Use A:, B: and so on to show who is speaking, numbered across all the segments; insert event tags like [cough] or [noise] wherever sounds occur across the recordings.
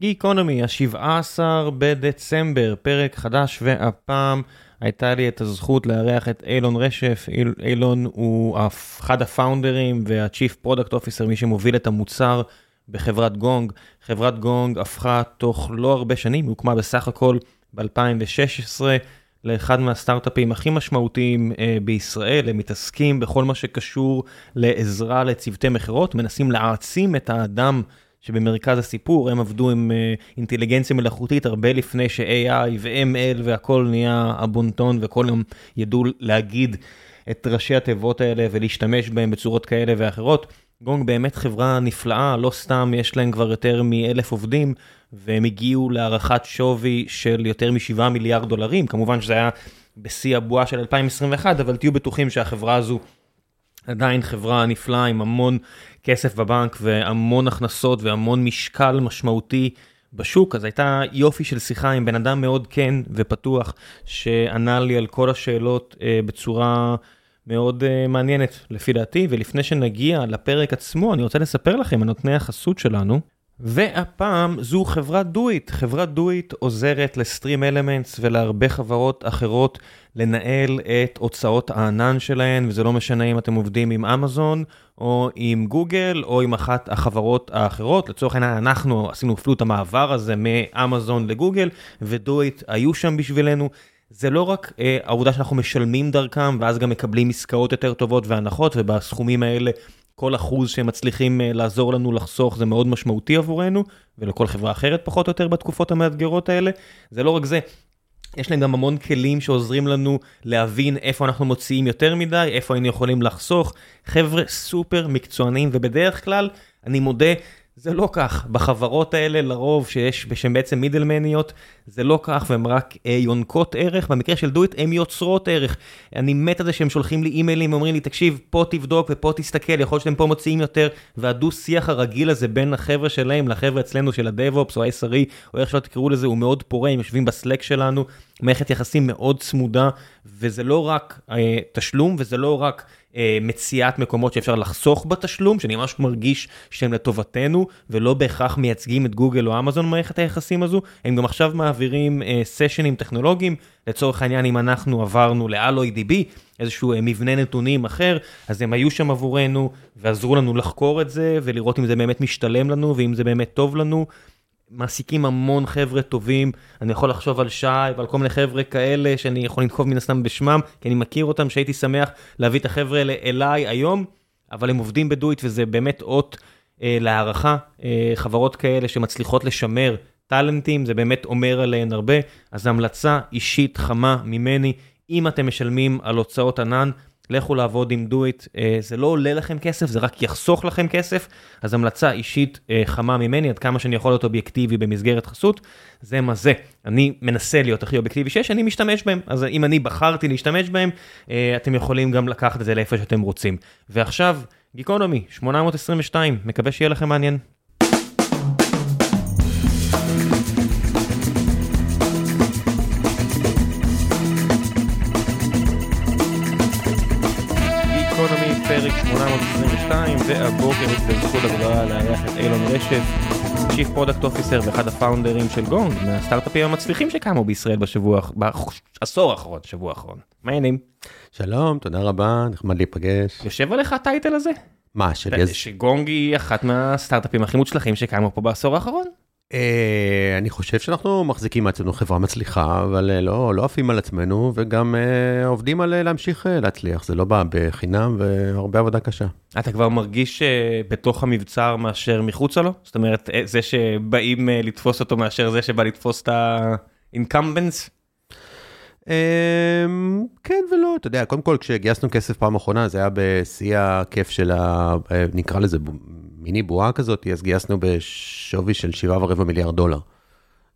A: גיקונומי, ה-17 בדצמבר, פרק חדש, והפעם הייתה לי את הזכות לארח את אילון רשף. איל, אילון הוא אחד הפאונדרים וה-Chief Product Officer, מי שמוביל את המוצר בחברת גונג. חברת גונג הפכה תוך לא הרבה שנים, היא הוקמה בסך הכל ב-2016. לאחד מהסטארט-אפים הכי משמעותיים אה, בישראל, הם מתעסקים בכל מה שקשור לעזרה לצוותי מכירות, מנסים להעצים את האדם שבמרכז הסיפור, הם עבדו עם אה, אינטליגנציה מלאכותית הרבה לפני ש-AI ו-ML והכל נהיה הבונטון וכל יום ידעו להגיד את ראשי התיבות האלה ולהשתמש בהם בצורות כאלה ואחרות. גונג באמת חברה נפלאה, לא סתם יש להם כבר יותר מאלף עובדים, והם הגיעו להערכת שווי של יותר מ-7 מיליארד דולרים, כמובן שזה היה בשיא הבועה של 2021, אבל תהיו בטוחים שהחברה הזו עדיין חברה נפלאה עם המון כסף בבנק והמון הכנסות והמון משקל משמעותי בשוק, אז הייתה יופי של שיחה עם בן אדם מאוד כן ופתוח, שענה לי על כל השאלות אה, בצורה... מאוד uh, מעניינת לפי דעתי, ולפני שנגיע לפרק עצמו, אני רוצה לספר לכם על נותני החסות שלנו. והפעם זו חברת דויט. חברת דויט עוזרת לסטרים אלמנטס ולהרבה חברות אחרות לנהל את הוצאות הענן שלהן, וזה לא משנה אם אתם עובדים עם אמזון, או עם גוגל, או עם אחת החברות האחרות. לצורך העניין, אנחנו עשינו אפילו את המעבר הזה מאמזון לגוגל, ודויט היו שם בשבילנו. זה לא רק אה, העובדה שאנחנו משלמים דרכם ואז גם מקבלים עסקאות יותר טובות והנחות ובסכומים האלה כל אחוז שהם מצליחים אה, לעזור לנו לחסוך זה מאוד משמעותי עבורנו ולכל חברה אחרת פחות או יותר בתקופות המאתגרות האלה. זה לא רק זה, יש להם גם המון כלים שעוזרים לנו להבין איפה אנחנו מוציאים יותר מדי, איפה היינו יכולים לחסוך. חבר'ה סופר מקצוענים ובדרך כלל, אני מודה, זה לא כך, בחברות האלה לרוב שיש, שהן בעצם מידלמניות, זה לא כך והן רק אה, יונקות ערך, במקרה של דויט הן יוצרות ערך. אני מת על זה שהם שולחים לי אימיילים ואומרים לי, תקשיב, פה תבדוק ופה תסתכל, יכול להיות שאתם פה מוציאים יותר, והדו שיח הרגיל הזה בין החבר'ה שלהם לחבר'ה אצלנו של הדאב-אופס או ה-SRE, או איך שלא תקראו לזה, הוא מאוד פורה, הם יושבים בסלק שלנו, מערכת יחסים מאוד צמודה, וזה לא רק אה, תשלום וזה לא רק... אה, מציאת מקומות שאפשר לחסוך בתשלום, שאני ממש מרגיש שהם לטובתנו, ולא בהכרח מייצגים את גוגל או אמזון במערכת היחסים הזו, הם גם עכשיו מעבירים אה, סשנים טכנולוגיים, לצורך העניין אם אנחנו עברנו לאלוי DB, איזשהו אה, מבנה נתונים אחר, אז הם היו שם עבורנו, ועזרו לנו לחקור את זה, ולראות אם זה באמת משתלם לנו, ואם זה באמת טוב לנו. מעסיקים המון חבר'ה טובים, אני יכול לחשוב על שי ועל כל מיני חבר'ה כאלה שאני יכול לנקוב מן הסתם בשמם, כי אני מכיר אותם שהייתי שמח להביא את החבר'ה האלה אליי היום, אבל הם עובדים בדויט וזה באמת אות אה, להערכה, אה, חברות כאלה שמצליחות לשמר טאלנטים, זה באמת אומר עליהן הרבה, אז המלצה אישית חמה ממני, אם אתם משלמים על הוצאות ענן, לכו לעבוד עם דויט, אה, זה לא עולה לכם כסף, זה רק יחסוך לכם כסף, אז המלצה אישית אה, חמה ממני, עד כמה שאני יכול להיות אובייקטיבי במסגרת חסות, זה מה זה. אני מנסה להיות הכי אובייקטיבי שיש, אני משתמש בהם, אז אם אני בחרתי להשתמש בהם, אה, אתם יכולים גם לקחת את זה לאיפה שאתם רוצים. ועכשיו, גיקונומי, 822, מקווה שיהיה לכם מעניין. 822, והבוקר יש לי זכות הגדולה לארח את אילון רשף, Chief Product Officer ואחד הפאונדרים של גונג, מהסטארט-אפים המצליחים שקמו בישראל בשבוע, בעשור האחרון, שבוע האחרון. מה העניינים?
B: שלום, תודה רבה, נחמד להיפגש.
A: יושב עליך הטייטל הזה?
B: מה, של איזה?
A: שגונג היא אחת מהסטארט-אפים הכי מוצלחים שקמו פה בעשור האחרון.
B: אה, אני חושב שאנחנו מחזיקים מעצמנו חברה מצליחה, אבל אה, לא, לא עפים על עצמנו, וגם אה, עובדים על להמשיך להצליח, זה לא בא בחינם והרבה עבודה קשה.
A: אתה כבר מרגיש בתוך המבצר מאשר מחוצה לו? זאת אומרת, זה שבאים לתפוס אותו מאשר זה שבא לתפוס את ה-incumbents?
B: כן ולא, אתה יודע, קודם כל כשגייסנו כסף פעם אחרונה, זה היה בשיא הכיף של ה... נקרא לזה מיני בועה כזאת, אז גייסנו בשווי של 7.4 מיליארד דולר.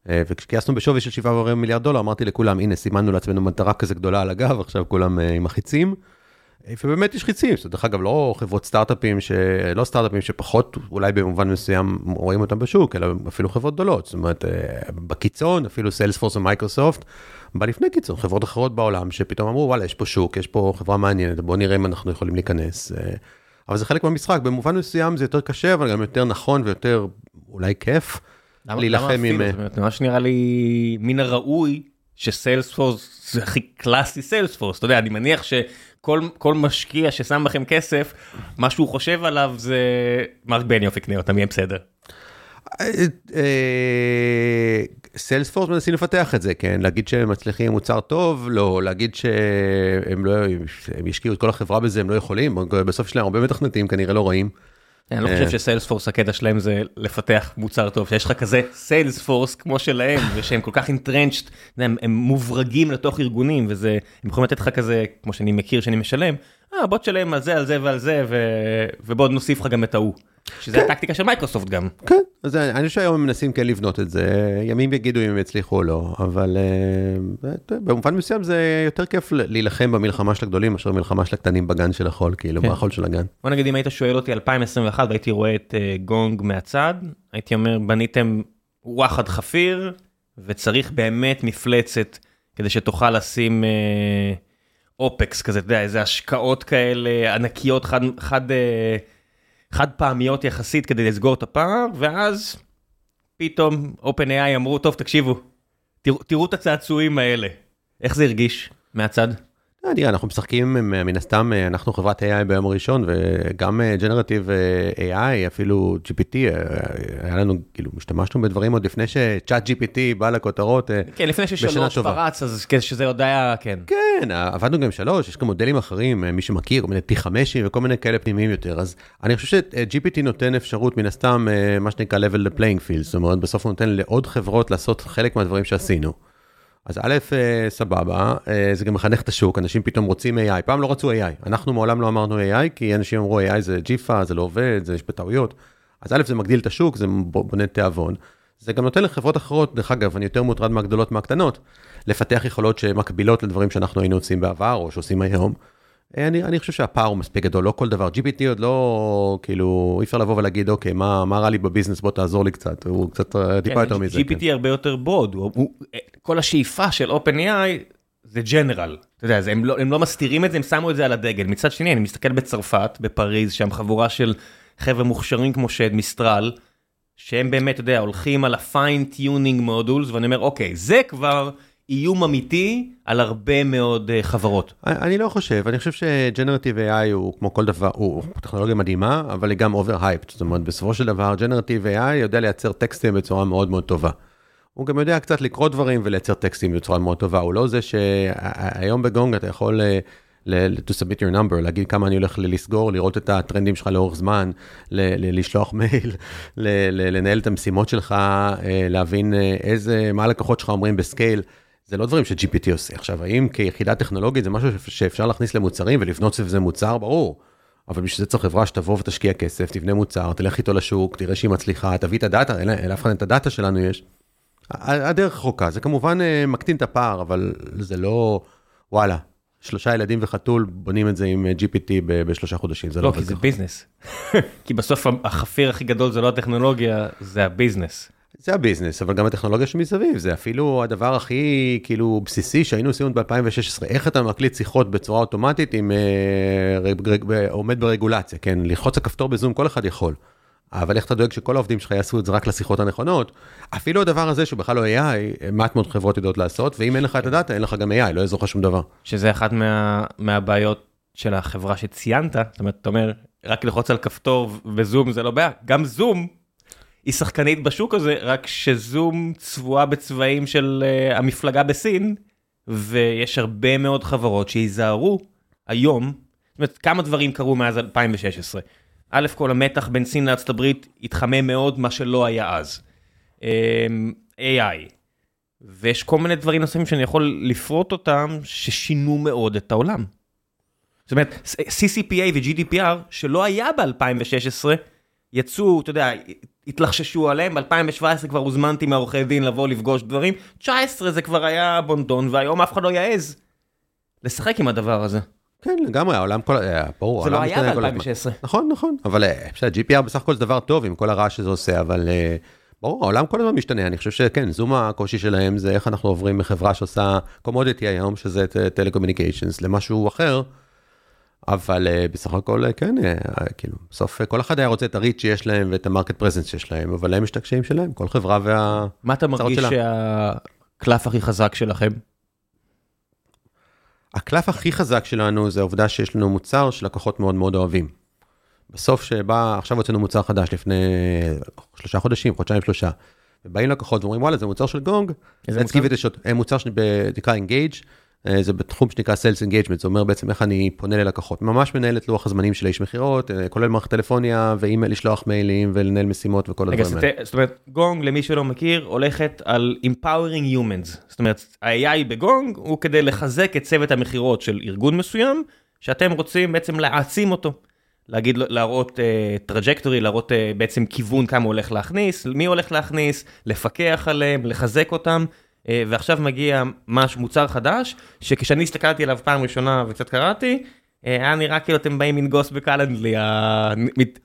B: אה, וכשגייסנו בשווי של 7.4 מיליארד דולר, אמרתי לכולם, הנה, סימנו לעצמנו מטרה כזה גדולה על הגב, עכשיו כולם אה, עם החיצים. אה, ובאמת יש חיצים, זאת דרך אגב לא חברות סטארט-אפים, ש... לא סטארט-אפים שפחות אולי במובן מסוים רואים אותם בשוק, אלא אפילו חברות גדולות, זאת אומרת בקיצון, אפילו סיילספורס ומייקרוסופט, בא לפני קיצון, חברות אחרות בעולם שפתאום אמרו וואלה יש פה שוק, יש פה חברה מעניינת, בוא נראה אם אנחנו יכולים להיכנס. אבל זה חלק מהמשחק, במובן מסוים זה יותר קשה, אבל גם יותר נכון ויותר אולי כיף. להילחם עם...
A: זה ממש נראה לי מן הראוי שסיילספורס זה הכי קלאסי סיילספורס, אתה יודע, אני מניח שכל משקיע ששם בכם כסף, מה שהוא חושב עליו זה מרק בניוף יקנה אותם, יהיה בסדר.
B: סיילספורס מנסים לפתח את זה, כן? להגיד שהם מצליחים מוצר טוב, לא, להגיד שהם לא, הם ישקיעו את כל החברה בזה, הם לא יכולים, בסוף שלהם הרבה מתכנתים, כנראה לא רעים.
A: אני לא חושב שסיילספורס הקטע שלהם זה לפתח מוצר טוב, שיש לך כזה סיילספורס כמו שלהם, ושהם כל כך entrenched, הם מוברגים לתוך ארגונים, וזה, הם יכולים לתת לך כזה, כמו שאני מכיר שאני משלם, אה בוא תשלם על זה, על זה ועל זה, ובוא נוסיף לך גם את ההוא. שזה כן. הטקטיקה של מייקרוסופט גם.
B: כן, אז אני חושב שהיום הם מנסים כן לבנות את זה, ימים יגידו אם הם יצליחו או לא, אבל uh, במובן מסוים זה יותר כיף להילחם במלחמה של הגדולים מאשר במלחמה של הקטנים בגן של החול, כאילו, כן. בחול של הגן.
A: בוא נגיד אם היית שואל אותי 2021 והייתי רואה את uh, גונג מהצד, הייתי אומר בניתם וואחד חפיר, וצריך באמת מפלצת כדי שתוכל לשים... Uh, אופקס כזה, אתה יודע, איזה השקעות כאלה ענקיות חד, חד, חד פעמיות יחסית כדי לסגור את הפער, ואז פתאום OpenAI אמרו, טוב, תקשיבו, תראו, תראו את הצעצועים האלה. איך זה הרגיש מהצד?
B: נראה, אנחנו משחקים מן הסתם, אנחנו חברת AI ביום הראשון, וגם ג'נרטיב AI, אפילו GPT, היה לנו, כאילו, השתמשנו בדברים עוד לפני שצ'אט GPT בא לכותרות
A: כן, לפני ששלוש פרץ, אז שזה עוד היה, כן.
B: כן, עבדנו גם שלוש, יש גם מודלים אחרים, מי שמכיר, מיני פי חמשי וכל מיני כאלה פנימיים יותר, אז אני חושב ש-GPT נותן אפשרות מן הסתם, מה שנקרא level the playing field, זאת אומרת, בסוף הוא נותן לעוד חברות לעשות חלק מהדברים שעשינו. אז א', אה, סבבה, אה, זה גם מחנך את השוק, אנשים פתאום רוצים AI, פעם לא רצו AI, אנחנו מעולם לא אמרנו AI, כי אנשים אמרו AI זה ג'יפה, זה לא עובד, זה יש בטעויות. אז א', זה מגדיל את השוק, זה בונה תיאבון. זה גם נותן לחברות אחרות, דרך אגב, אני יותר מוטרד מהגדולות מהקטנות, לפתח יכולות שמקבילות לדברים שאנחנו היינו עושים בעבר, או שעושים היום. אני, אני חושב שהפער הוא מספיק גדול, לא כל דבר. GPT עוד לא, כאילו, אי אפשר לבוא ולהגיד, אוקיי, מה, מה רע לי בביזנס, בוא תעזור לי קצת, הוא קצת אה, טיפה כן, יותר מזה.
A: GPT כן. הרבה יותר ברוד, הוא, הוא, כל השאיפה של OpenAI זה ג'נרל. אתה יודע, זה, הם, לא, הם לא מסתירים את זה, הם שמו את זה על הדגל. מצד שני, אני מסתכל בצרפת, בפריז, שם חבורה של חבר'ה מוכשרים כמו שד, מיסטרל, שהם באמת, אתה יודע, הולכים על ה- fine-tuning models, ואני אומר, אוקיי, זה כבר... איום אמיתי על הרבה מאוד uh, חברות.
B: אני, לא חושב, אני חושב ש generative AI הוא כמו כל דבר, הוא טכנולוגיה מדהימה, אבל היא גם over-hyped, זאת אומרת, בסופו של דבר generative AI יודע לייצר טקסטים בצורה מאוד מאוד טובה. הוא גם יודע קצת לקרוא דברים ולייצר טקסטים בצורה מאוד טובה, הוא לא זה שהיום בגונג אתה יכול... to submit your number, להגיד כמה אני הולך לסגור, לראות את הטרנדים שלך לאורך זמן, לשלוח [laughs] מייל, לנהל את המשימות שלך, אה, להבין אה, איזה, מה הלקוחות שלך אומרים בסקייל. זה לא דברים ש-GPT עושה. עכשיו, האם כיחידה טכנולוגית זה משהו שאפשר להכניס למוצרים ולבנות סביב זה מוצר? ברור. אבל בשביל זה צריך חברה שתבוא ותשקיע כסף, תבנה מוצר, תלך איתו לשוק, תראה שהיא מצליחה, תביא את הדאטה, אלא אף אחד את הדאטה שלנו יש. הדרך רחוקה, זה כמובן אה, מקטין את הפער, אבל זה לא, וואלה, שלושה ילדים וחתול בונים את זה עם אה, GPT בשלושה חודשים, זה
A: לא לא, כי זה business. [laughs] כי בסוף החפיר הכי גדול זה לא הטכנולוגיה, זה ה business.
B: זה ה business, אבל גם הטכנולוגיה שמסביב, זה אפילו הדבר הכי כאילו בסיסי שהיינו עושים ב-2016, איך אתה מקליט שיחות בצורה אוטומטית עם אה, עומד ברגולציה, כן, ללחוץ הכפתור בזום כל אחד יכול. אבל איך אתה דואג שכל העובדים שלך יעשו את זה רק לשיחות הנכונות? אפילו הדבר הזה שהוא בכלל לא AI, מעט מאוד חברות יודעות לעשות, ואם אין לך את הדאטה, אין לך גם AI, לא יעזור לך שום דבר.
A: שזה אחת מה, מהבעיות של החברה שציינת, זאת אומרת, אתה אומר, רק ללחוץ על כפתור וזום זה לא בעיה, גם זום היא שחקנית בשוק הזה, רק שזום צבועה בצבעים של uh, המפלגה בסין, ויש הרבה מאוד חברות שייזהרו היום, זאת אומרת, כמה דברים קרו מאז 2016. א' כל המתח בין סין לארצות הברית התחמם מאוד, מה שלא היה אז. Um, אמ, AI, ויש כל מיני דברים נוספים שאני יכול לפרוט אותם, ששינו מאוד את העולם. זאת אומרת, CCPA ו-GDPR, שלא היה ב-2016, יצאו, אתה יודע, התלחששו עליהם, ב-2017 כבר הוזמנתי מעורכי דין לבוא לפגוש דברים, 19 זה כבר היה בונדון, והיום אף אחד לא יעז לשחק עם הדבר הזה.
B: כן, לגמרי, העולם כל... אה, ברור,
A: זה לא היה ב-2016.
B: נכון, נכון, אבל אה, בסדר, GDPR בסך הכל זה דבר טוב עם כל הרעש שזה עושה, אבל אה, ברור, העולם כל הזמן משתנה, אני חושב שכן, זום הקושי שלהם זה איך אנחנו עוברים מחברה שעושה commodity היום, שזה telecommunications, למשהו אחר. אבל אה, בסך הכל, אה, כן, אה, כאילו, בסוף כל אחד היה רוצה את ה reach שיש להם ואת ה market presence שיש להם, אבל להם יש את הקשיים שלהם, כל חברה וה...
A: מה אתה מרגיש
B: שלה.
A: שהקלף הכי חזק שלכם?
B: הקלף הכי חזק שלנו זה העובדה שיש לנו מוצר שלקוחות מאוד מאוד אוהבים. בסוף שבא, עכשיו הוצאנו מוצר חדש לפני שלושה חודשים, חודשיים שלושה, ובאים לקוחות ואומרים וואלה זה מוצר של גונג,
A: איזה מוצר?
B: אה, מוצר שנקרא Engage, זה בתחום שנקרא Sales Engagement, זה אומר בעצם איך אני פונה ללקוחות, ממש מנהל את לוח הזמנים של האיש מכירות, אה, כולל מערכת טלפוניה, ואימייל, לשלוח מיילים ולנהל משימות וכל הדברים האלה.
A: זאת אומרת, גונג, למי שלא מכיר, הולכת על empowering humans. זאת אומרת, ה-AI בגונג הוא כדי לחזק את צוות המכירות של ארגון מסוים, שאתם רוצים בעצם להעצים אותו. להגיד, להראות trajectory, להראות אה, בעצם כיוון כמה הוא הולך להכניס, מי הולך להכניס, לפקח עליהם, לחזק אותם. אה, ועכשיו מגיע משהו, מוצר חדש, שכשאני הסתכלתי עליו פעם ראשונה וקצת קראתי, אה, היה נראה כאילו אתם באים לנגוס ב Calendly המת-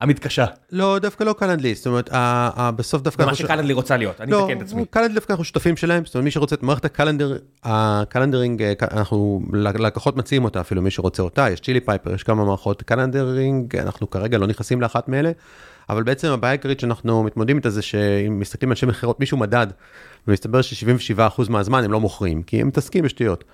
A: המתקשה.
B: לא, דווקא לא Calendly, זאת אומרת, בסוף דווקא...
A: מה
B: ש
A: Calendly רוצה להיות, אני
B: לא,
A: אתקן את עצמי.
B: Calendly דווקא אנחנו שותפים שלהם, זאת אומרת, מי שרוצה את מערכת ה calendar, ה calendaring, אה, אנחנו, לקוחות מציעים אותה אפילו, מי שרוצה אותה, יש Chili Piper, יש כמה מערכות calendaring, אנחנו כרגע לא נכנסים לאחת מאלה, אבל בעצם הבעיה העיקרית שאנחנו מתמודדים איתה זה שאם מסתכלים על אנשי מכירות, מישהו מדד, ומסתבר ש-77% מהזמן הם לא מוכרים, כי הם מתעסקים בשטויות.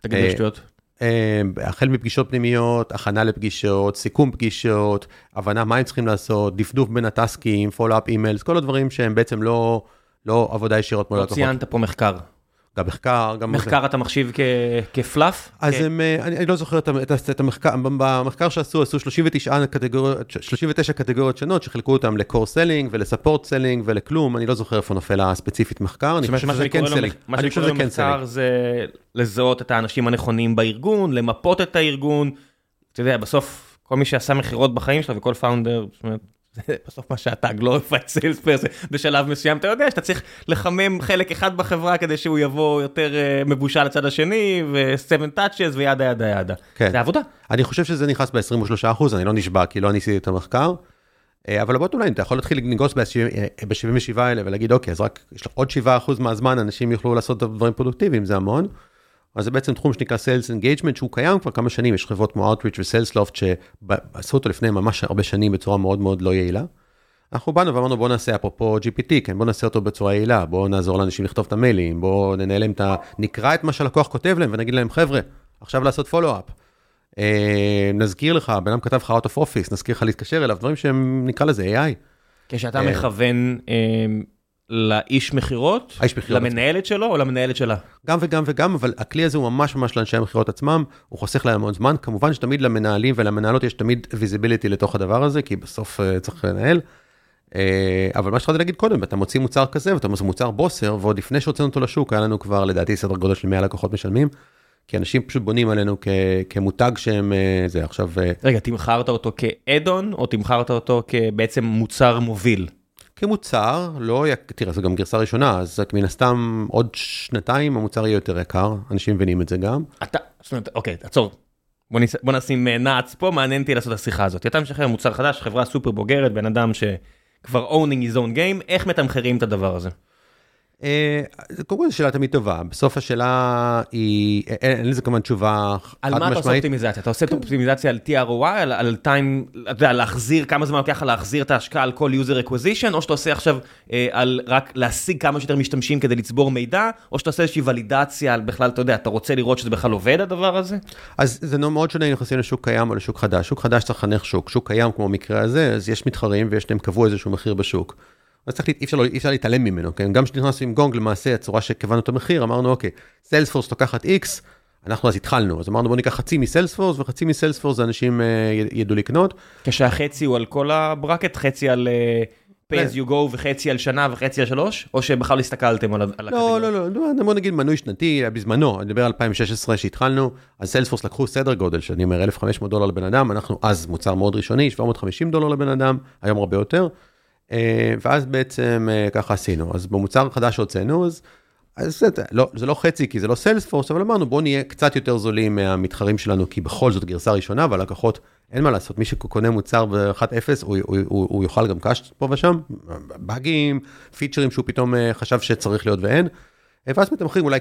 A: תגיד לי
B: אה,
A: שטויות.
B: אה, החל מפגישות פנימיות, הכנה לפגישות, סיכום פגישות, הבנה מה הם צריכים לעשות, דפדוף בין הטאסקים, follow-up emails, כל הדברים שהם בעצם לא, לא עבודה ישירות מול
A: לא
B: לקוחות.
A: ציינת פה מחקר.
B: גם מחקר, גם...
A: מחקר אתה מחשיב כ fluff?
B: אז הם, אה, אני, לא זוכר את, המחקר, במחקר שעשו, עשו 39 קטגוריות, 39 קטגוריות שונות, שחילקו אותם ל core selling ול support selling ולכלום, אני לא זוכר איפה נופל הספציפית מחקר, אני חושב שזה כן
A: selling. מה
B: אני
A: שאני קורא
B: שזה
A: לו
B: כן selling.
A: מחקר זה לזהות את האנשים הנכונים בארגון, למפות את הארגון. אתה יודע, בסוף כל מי שעשה מכירות בחיים שלו וכל founder, זאת אומרת, בסוף מה שאתה glorified sales person בשלב מסוים, אתה יודע שאתה צריך לחמם חלק אחד בחברה כדי שהוא יבוא יותר אה, מבושל לצד השני, ו-7 touches ו yada yada yada.
B: כן.
A: זה עבודה.
B: אני חושב שזה נכנס ב-23 אני לא נשבע כי לא ניסיתי את המחקר. אה, אבל בוא אולי אתה יכול להתחיל לנגוס ב-77 האלה ולהגיד אוקיי אז רק יש לך עוד 7 מהזמן אנשים יוכלו לעשות דברים פרודוקטיביים זה המון. אז זה בעצם תחום שנקרא Sales Engagement שהוא קיים כבר כמה שנים יש חברות כמו Outreach ו-Salesloft שעשו אותו לפני ממש הרבה שנים בצורה מאוד מאוד לא יעילה. אנחנו באנו ואמרנו בוא נעשה אפרופו GPT כן בוא נעשה אותו בצורה יעילה בוא נעזור לאנשים לכתוב את המיילים בוא ננהל להם את ה... נקרא את מה שהלקוח כותב להם ונגיד להם חבר'ה עכשיו לעשות פולו-אפ. אה, נזכיר לך, בן אדם כתב לך out of office, נזכיר לך להתקשר אליו, דברים שהם, נקרא לזה AI.
A: כשאתה
B: אה,
A: מכוון אה, לאיש מכירות,
B: האיש מכירות
A: למנהלת שלו או למנהלת שלה?
B: גם וגם וגם, אבל הכלי הזה הוא ממש ממש לאנשי המכירות עצמם, הוא חוסך להם המון זמן, כמובן שתמיד למנהלים ולמנהלות יש תמיד visibility לתוך הדבר הזה, כי בסוף uh, צריך לנהל. Uh, אבל מה שהתחלתי להגיד קודם, אתה מוציא מוצר כזה, ואתה מוציא מוצר בוסר, ועוד לפני שהוצאנו אותו לשוק, היה לנו כבר לדעתי סדר גודל של 100 לקוחות משלמים, כי אנשים פשוט בונים עלינו כ- כמותג שהם, uh, זה עכשיו,
A: רגע, תמכרת אותו כאדון, או תמכרת אותו כבעצם מוצר מוביל?
B: כמוצר, לא, תראה, זו גם גרסה ראשונה, אז מן הסתם עוד שנתיים המוצר יהיה יותר יקר, אנשים מבינים את זה גם.
A: אתה, זאת אומרת, אוקיי, תעצור. בוא, ניס, בוא נשים אה, נעץ פה, מעניין אותי לעשות את השיחה הזאת. אתה משחרר מוצר חדש, חברה סופר בוגרת, בן אדם שכבר owning his own game, איך מתמחרים את הדבר הזה?
B: אה, קודם כל זו שאלה תמיד טובה, בסוף השאלה היא, אין, אין לזה כמובן תשובה
A: על
B: חד
A: מה אתה עושה
B: משמעית.
A: אופטימיזציה? אתה עושה אופטימיזציה על TROI, על, על time, אתה יודע, להחזיר, כמה זמן לוקח להחזיר את ההשקעה על כל user acquisition, או שאתה עושה עכשיו אה, על רק להשיג כמה שיותר משתמשים כדי לצבור מידע, או שאתה עושה איזושהי ולידציה על בכלל, אתה יודע, אתה רוצה לראות שזה בכלל עובד הדבר הזה?
B: אז זה מאוד שונה אם נכנסים לשוק קיים או לשוק חדש. שוק חדש צריך לחנך שוק, שוק קיים כמו במקרה הזה, אז יש מתחרים ויש להם קבעו איזשהו מחיר בשוק. אז צריך, אי אפשר, לא- אי אפשר להתעלם ממנו, כן? גם כשנכנסנו עם גונג, למעשה, הצורה שקבענו את המחיר, אמרנו, אוקיי, סיילספורס לוקחת X, אנחנו אז התחלנו, אז אמרנו בוא ניקח חצי מסיילספורס, וחצי מסיילספורס אנשים אה, ידעו לקנות.
A: כשהחצי הוא על כל הברקט, חצי על אה, pay as you go וחצי על שנה וחצי על שלוש, או שבכלל הסתכלתם על
B: לא,
A: הקטגוריה?
B: לא, לא, לא, בוא נגיד מנוי שנתי, בזמנו, אני מדבר על 2016 שהתחלנו, אז Salesforce לקחו סדר גודל, שאני אומר 1,500 דולר לבן אדם, אנחנו אז מוצר מאוד ראשוני, 750 דולר לבן אדם, היום הרבה יותר, ואז בעצם אה, ככה עשינו, אז במוצר החדש שהוצאנו, אז, אז זה, לא, זה לא חצי כי זה לא Salesforce, אבל אמרנו בוא נהיה קצת יותר זולים מהמתחרים שלנו, כי בכל זאת גרסה ראשונה, והלקוחות, אין מה לעשות, מי שקונה מוצר ב-1.0, הוא, הוא, הוא, הוא יאכל גם קאש פה ושם, באגים, פיצ'רים שהוא פתאום אה, חשב שצריך להיות ואין. ואז מתמחרים אולי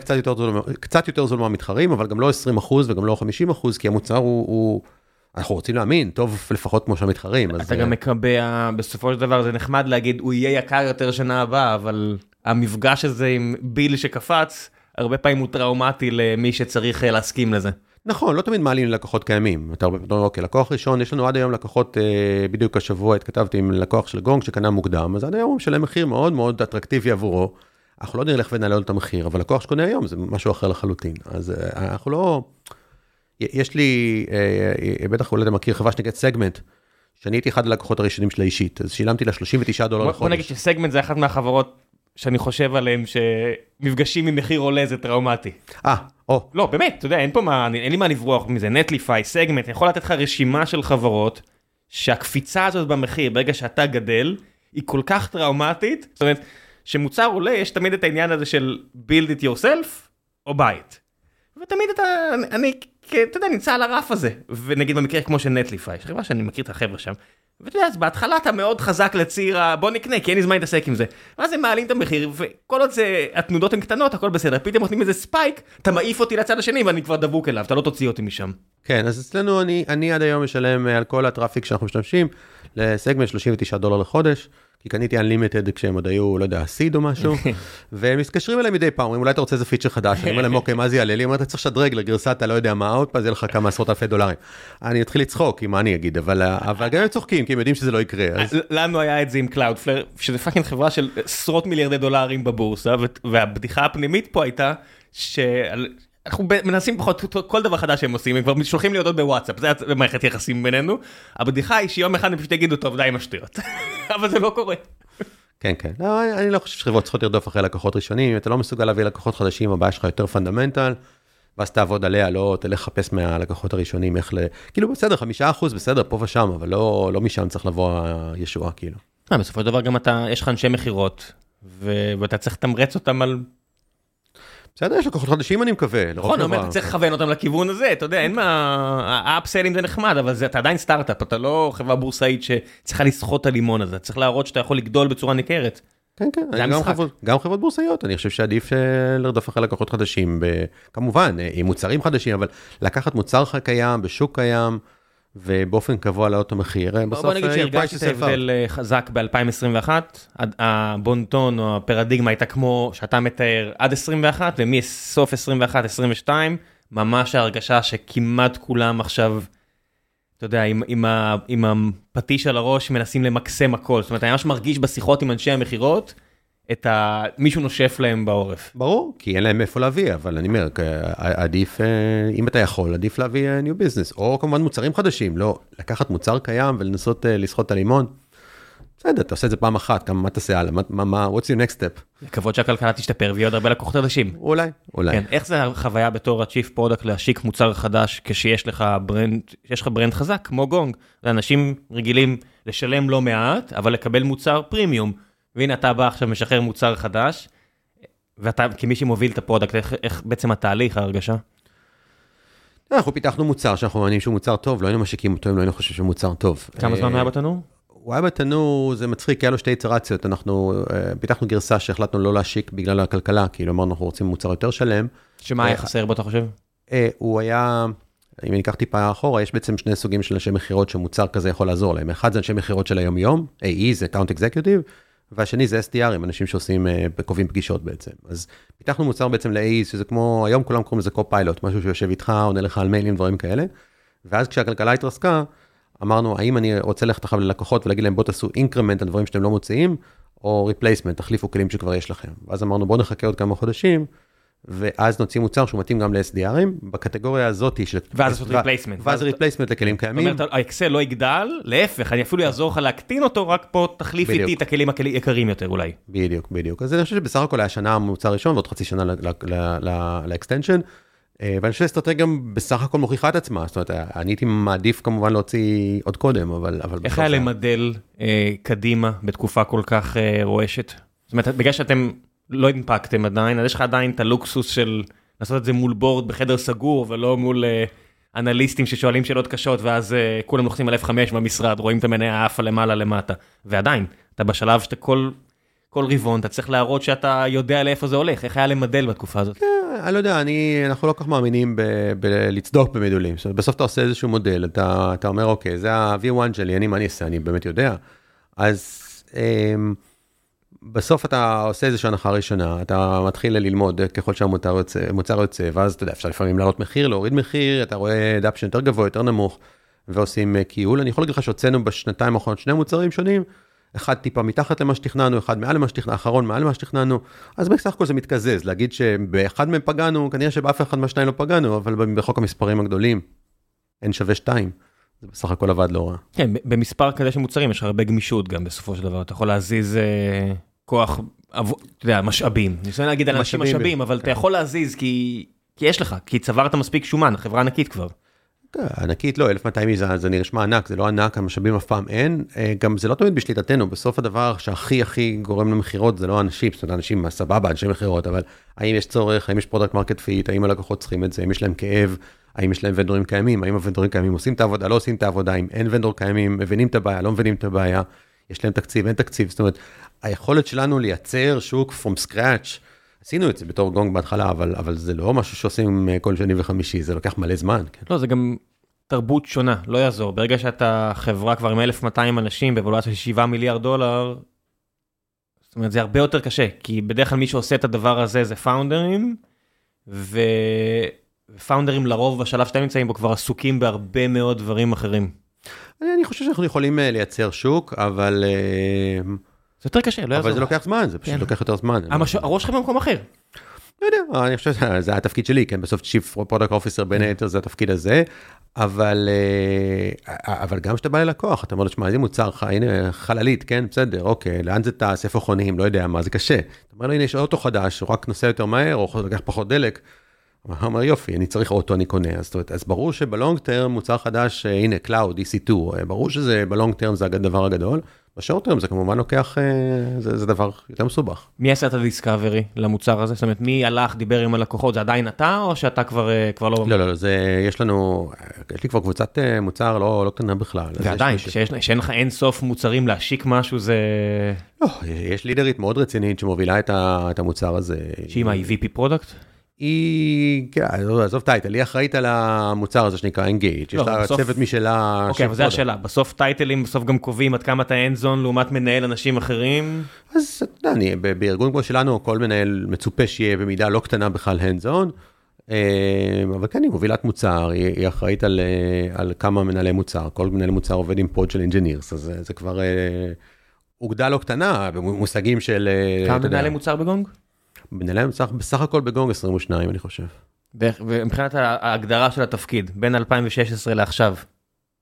B: קצת יותר זול, מהמתחרים, אבל גם לא 20 אחוז וגם לא 50 אחוז, כי המוצר הוא, הוא, אנחנו רוצים להאמין, טוב לפחות כמו שהמתחרים.
A: אתה גם מקבע, בסופו של דבר זה נחמד להגיד, הוא יהיה יקר יותר שנה הבאה, אבל המפגש הזה עם ביל שקפץ, הרבה פעמים הוא טראומטי למי שצריך להסכים לזה.
B: נכון, לא תמיד מעלים ללקוחות קיימים. אתה אומר, אוקיי, לקוח ראשון, יש לנו עד היום לקוחות, אה, בדיוק השבוע התכתבתי עם לקוח של גונג שקנה מוקדם, אז עד היום הוא משלם מחיר מאוד מאוד אטרקטיבי עבורו. אנחנו לא נלך ונעלה לו את המחיר, אבל לקוח שקונה היום זה משהו אחר לחלוטין. אז אה, אנחנו לא... יש לי, אה, בטח אולי אתה מכיר חברה שנקראת סגמנט, שאני הייתי אחד הלקוחות הראשונים שלה אישית, אז שילמתי לה 39 דולר לחודש.
A: בוא נגיד שסגמנט זה אחת מהחברות שאני חושב עליהן שמפגשים עם מחיר עולה זה טראומטי.
B: אה, או.
A: לא, באמת, אתה יודע, אין פה מה, אין לי מה לברוח מזה, Netlify, Segment, אני יכול לתת לך רשימה של חברות שהקפיצה הזאת במחיר ברגע שאתה גדל, היא כל כך טראומטית, זאת אומרת, שמוצר עולה, יש תמיד את העניין הזה של build it yourself או buy it. ותמיד אתה, אני, אתה יודע, נמצא על הרף הזה. ונגיד במקרה כמו של Netlify, חברה שאני מכיר את החבר'ה שם, ואתה יודע, אז בהתחלה אתה מאוד חזק לציר ה... בוא נקנה, כי אין לי זמן להתעסק עם זה. ואז הם מעלים את המחיר, וכל עוד זה, התנודות הן קטנות, הכל בסדר. פתאום נותנים איזה spike, אתה מעיף אותי לצד השני ואני כבר דבוק אליו, אתה לא תוציא אותי משם.
B: כן, אז אצלנו אני, אני עד היום משלם על כל ה traffic שאנחנו משתמשים, לסגמנט 39 דולר לחודש. כי קניתי unlimited כשהם עוד היו, לא יודע, seed או משהו, [laughs] והם מתקשרים אליי מדי פעם, אומרים, אולי אתה רוצה איזה feature חדש, אני אומר להם, אוקיי, מה זה יעלה לי? אומר, אתה צריך לשדרג לגרסת, אתה לא יודע מה, עוד פעם זה יהיה לך כמה עשרות אלפי דולרים. אני אתחיל לצחוק, מה אני אגיד, אבל גם הם צוחקים, כי הם יודעים שזה לא יקרה.
A: לנו היה את זה עם Cloudflare, שזה fucking חברה של עשרות מיליארדי דולרים בבורסה, והבדיחה הפנימית פה הייתה, אנחנו מנסים פחות כל דבר חדש שהם עושים הם כבר שולחים לי הודעות בוואטסאפ זה מערכת יחסים בינינו הבדיחה היא שיום אחד הם פשוט יגידו טוב די עם השטויות [laughs] אבל זה לא קורה.
B: כן כן לא, אני לא חושב שחברות צריכות לרדוף אחרי לקוחות ראשונים אם אתה לא מסוגל להביא לקוחות חדשים הבעיה שלך יותר fundamental. ואז תעבוד עליה לא תלך לחפש מהלקוחות הראשונים איך ל... כאילו בסדר חמישה אחוז בסדר פה ושם אבל לא לא משם צריך לבוא הישועה כאילו.
A: אה, בסופו של דבר גם אתה יש לך אנשי מכירות ואתה צריך לתמרץ אותם על
B: בסדר, יש לקוחות חדשים אני מקווה.
A: נכון, אומר, אתה צריך לכוון אותם לכיוון הזה, אתה יודע, אין מה, האפסלים זה נחמד, אבל אתה עדיין סטארט-אפ, אתה לא חברה בורסאית שצריכה לסחוט את הלימון הזה, צריך להראות שאתה יכול לגדול בצורה ניכרת.
B: כן, כן, גם חברות, גם חברות בורסאיות, אני חושב שעדיף אה, לרדוף אחרי לקוחות חדשים, כמובן, אה, עם מוצרים חדשים, אבל לקחת מוצר קיים בשוק קיים. ובאופן קבוע להעלות את המחיר,
A: בסוף... בוא נגיד שהרגשת הבדל אה, חזק ב-2021, הבונטון או הפרדיגמה הייתה כמו שאתה מתאר עד 21, ומסוף 21-22, ממש ההרגשה שכמעט כולם עכשיו, אתה יודע, עם, עם, ה, עם הפטיש על הראש מנסים למקסם הכל, זאת אומרת, אני ממש מרגיש בשיחות עם אנשי המכירות, את ה... מישהו נושף להם בעורף.
B: ברור, כי אין להם איפה להביא, אבל אני אומר, עדיף, אה, אם אתה יכול, עדיף להביא אה, new business, או כמובן מוצרים חדשים, לא לקחת מוצר קיים ולנסות אה, לסחוט את הלימון. בסדר, אתה עושה את זה פעם אחת, כמה מה תעשה הלאה, מה, מה, what's your next step?
A: לקוות שהכלכלה תשתפר ויהיה עוד הרבה לקוחות חדשים.
B: אולי, אולי.
A: כן, איך זה החוויה בתור ה-chief product להשיק מוצר חדש כשיש לך brand, יש לך brand חזק כמו גונג, אנשים רגילים לשלם לא מעט, אבל לקבל מוצר פרימיום. והנה אתה בא עכשיו משחרר מוצר חדש, ואתה כמי שמוביל את ה product, איך, איך בעצם התהליך, ההרגשה?
B: אנחנו פיתחנו מוצר שאנחנו מאמינים שהוא מוצר טוב, לא היינו משיקים אותו אם לא היינו חושבים שהוא מוצר טוב.
A: כמה זמן היה בתנור?
B: הוא היה בתנור, זה מצחיק, היה לו שתי איטרציות, אנחנו uh, פיתחנו גרסה שהחלטנו לא להשיק בגלל הכלכלה, כאילו אמרנו אנחנו רוצים מוצר יותר שלם.
A: שמה היה חסר בו אתה חושב?
B: הוא היה, אם אני אקח טיפה אחורה, יש בעצם שני סוגים של אנשי מכירות שמוצר כזה יכול לעזור להם. אחד זה אנשי מכירות של היום-יום, AE זה account executive, והשני זה SDR ים, אנשים שעושים, אה, קובעים פגישות בעצם. אז פיתחנו מוצר בעצם ל-AE, שזה כמו, היום כולם קוראים לזה copilot, משהו שיושב איתך, עונה לך על מיילים, דברים כאלה. ואז כשהכלכלה התרסקה, אמרנו, האם אני רוצה ללכת עכשיו ללקוחות ולהגיד להם, בוא תעשו increment על דברים שאתם לא מוציאים, או replacement, תחליפו כלים שכבר יש לכם. ואז אמרנו, בוא נחכה עוד כמה חודשים, ואז נוציא מוצר שהוא מתאים גם ל-SDR ים, בקטגוריה הזאת של...
A: ואז לעשות replacement.
B: ואז replacement לכלים קיימים.
A: זאת אומרת, האקסל לא יגדל, להפך, אני אפילו אעזור לך להקטין אותו, רק פה תחליף איתי את הכלים היקרים יותר אולי.
B: בדיוק, בדיוק. אז אני חושב שבסך הכל היה שנה המוצר הראשון ועוד חצי שנה ל extension. אה, ואני חושב שהאסטרטגיה גם בסך הכל מוכיחה את עצמה, זאת אומרת, אני הייתי מעדיף כמובן להוציא עוד קודם, אבל...
A: איך היה למדל אה, קדימה בתקופה כל כך אה, רועשת? זאת אומרת, בגלל שאתם לא הנפקתם עדיין, אז יש לך עדיין את הלוקסוס של לעשות את זה מול בורד בחדר סגור ולא מול uh, אנליסטים ששואלים שאלות קשות ואז uh, כולם לוחצים על F5 במשרד, רואים את המניה עפה למעלה למטה. ועדיין, אתה בשלב שאתה כל, כל רבעון, אתה צריך להראות שאתה יודע לאיפה זה הולך, איך היה למדל בתקופה הזאת.
B: כן, אני לא יודע, אני, אנחנו לא כל כך מאמינים בלצדוק אומרת, בסוף אתה עושה איזשהו מודל, אתה, אתה אומר, אוקיי, זה ה-V1 שלי, אני, מה אני אעשה? אני באמת יודע. אז אמ, בסוף אתה עושה איזושהי הנחה ראשונה, אתה מתחיל ללמוד ככל שהמוצר יוצא, יוצא, ואז אתה יודע, אפשר לפעמים לעלות מחיר, להוריד מחיר, אתה רואה דאפשן יותר גבוה, יותר נמוך, ועושים קיול. אני יכול להגיד לך שהוצאנו בשנתיים האחרונות שני מוצרים שונים, אחד טיפה מתחת למה שתכננו, אחד מעל למה שתכננו, האחרון מעל למה שתכננו, אז בסך הכל זה מתקזז, להגיד שבאחד מהם פגענו, כנראה שבאף אחד מהשניים לא פגענו, אבל בחוק המספרים הגדולים, n שווה 2, זה בסך הכל עבד לא רע.
A: כן, במספר כזה של מוצרים יש לך הרבה גמישות גם בסופו של דבר, אתה יכול להזיז אה, כוח, אתה יודע, משאבים, אני רוצה להגיד על אנשים משאבים, אבל אתה כן. יכול להזיז כי יש לך, כי צברת מספיק שומן, החברה ענקית כבר.
B: ענקית לא, 1200 איש זה נשמע ענק, זה לא ענק, המשאבים אף פעם אין, אה, גם זה לא תמיד בשליטתנו, בסוף הדבר שהכי הכי גורם למכירות זה לא אנשים, זאת אומרת אנשים סבבה, אנשי מכירות, אבל האם יש צורך, האם יש product market fit, האם הלקוחות צריכים את זה, האם יש להם כאב, האם יש להם ונדורים קיימים, האם הוונדורים קיימים עושים את העבודה, לא עושים את העבודה, אם אין ונדור קיימים, מבינים את הבעיה, לא מבינים את הבעיה, יש להם תקציב, אין תקציב, זאת אומרת, היכולת שלנו לייצר שוק from scratch, עשינו את זה בתור גונג בהתחלה, אבל, אבל זה לא משהו שעושים אה, כל שני וחמישי, זה לוקח מלא זמן. כן.
A: לא, זה גם תרבות שונה, לא יעזור. ברגע שאתה חברה כבר עם 1,200 אנשים בוולואציה של 7 מיליארד דולר, זאת אומרת, זה הרבה יותר קשה, כי בדרך כלל מי שעושה את הדבר הזה זה פאונדרים, ו founder ים לרוב בשלב שאתם נמצאים בו כבר עסוקים בהרבה מאוד דברים אחרים.
B: אני, אני חושב שאנחנו יכולים אה, לייצר שוק, אבל...
A: זה יותר קשה, לא
B: יעזור. אבל זה לוקח זמן, זה פשוט כן. לוקח יותר זמן.
A: המש... הראש שלך במקום אחר.
B: לא יודע, אני חושב שזה התפקיד שלי, כן, בסוף chief product officer בין כן. היתר זה התפקיד הזה, אבל, אה, אבל גם כשאתה בא ללקוח, אתה אומר לו, שמע, איזה מוצר לך, הנה חללית, כן, בסדר, אוקיי, לאן זה טס, איפה חונים, לא יודע מה, זה קשה. אתה אומר לו, הנה יש אוטו חדש, הוא רק נוסע יותר מהר, או לוקח פחות דלק. הוא אומר, יופי, אני צריך אוטו, אני קונה. אז, אומרת, אז ברור שבלונג טרם מוצר חדש, אה, הנה, Cloud, EC2, ברור שזה בלונג טרם זה הדבר הגדול. בשורט טרם זה כמובן לוקח, אה, זה, זה דבר יותר מסובך.
A: מי עשה את הדיסקאברי למוצר הזה? זאת אומרת, מי הלך, דיבר עם הלקוחות, זה עדיין אתה, או שאתה כבר, אה, כבר לא...
B: לא, לא, זה, יש לנו, יש לי כבר קבוצת אה, מוצר לא, לא קטנה בכלל.
A: ועדיין, שאין לך אין סוף מוצרים להשיק משהו, זה...
B: לא, יש לידרית מאוד רצינית שמובילה את, ה, את המוצר הזה.
A: שהיא מה, היא VP product?
B: היא, כן, עזוב title, היא אחראית על המוצר הזה שנקרא Engage, יש לה צוות משלה.
A: אוקיי, אבל זו השאלה, בסוף title ים בסוף גם קובעים עד כמה אתה hands-on לעומת מנהל אנשים אחרים.
B: אז אתה יודע, בארגון כמו שלנו, כל מנהל מצופה שיהיה במידה לא קטנה בכלל hands-on, אבל כן, היא מובילת מוצר, היא אחראית על, אה, על כמה מנהלי מוצר, כל מנהל מוצר עובד עם pod של engineers, אז זה כבר אוגדה אה, לא קטנה, במושגים של...
A: אה, כמה מנהלי מוצר בגונג?
B: מנהלי בסך, בסך הכל בגונג 22 אני חושב.
A: ומבחינת ההגדרה של התפקיד בין 2016 לעכשיו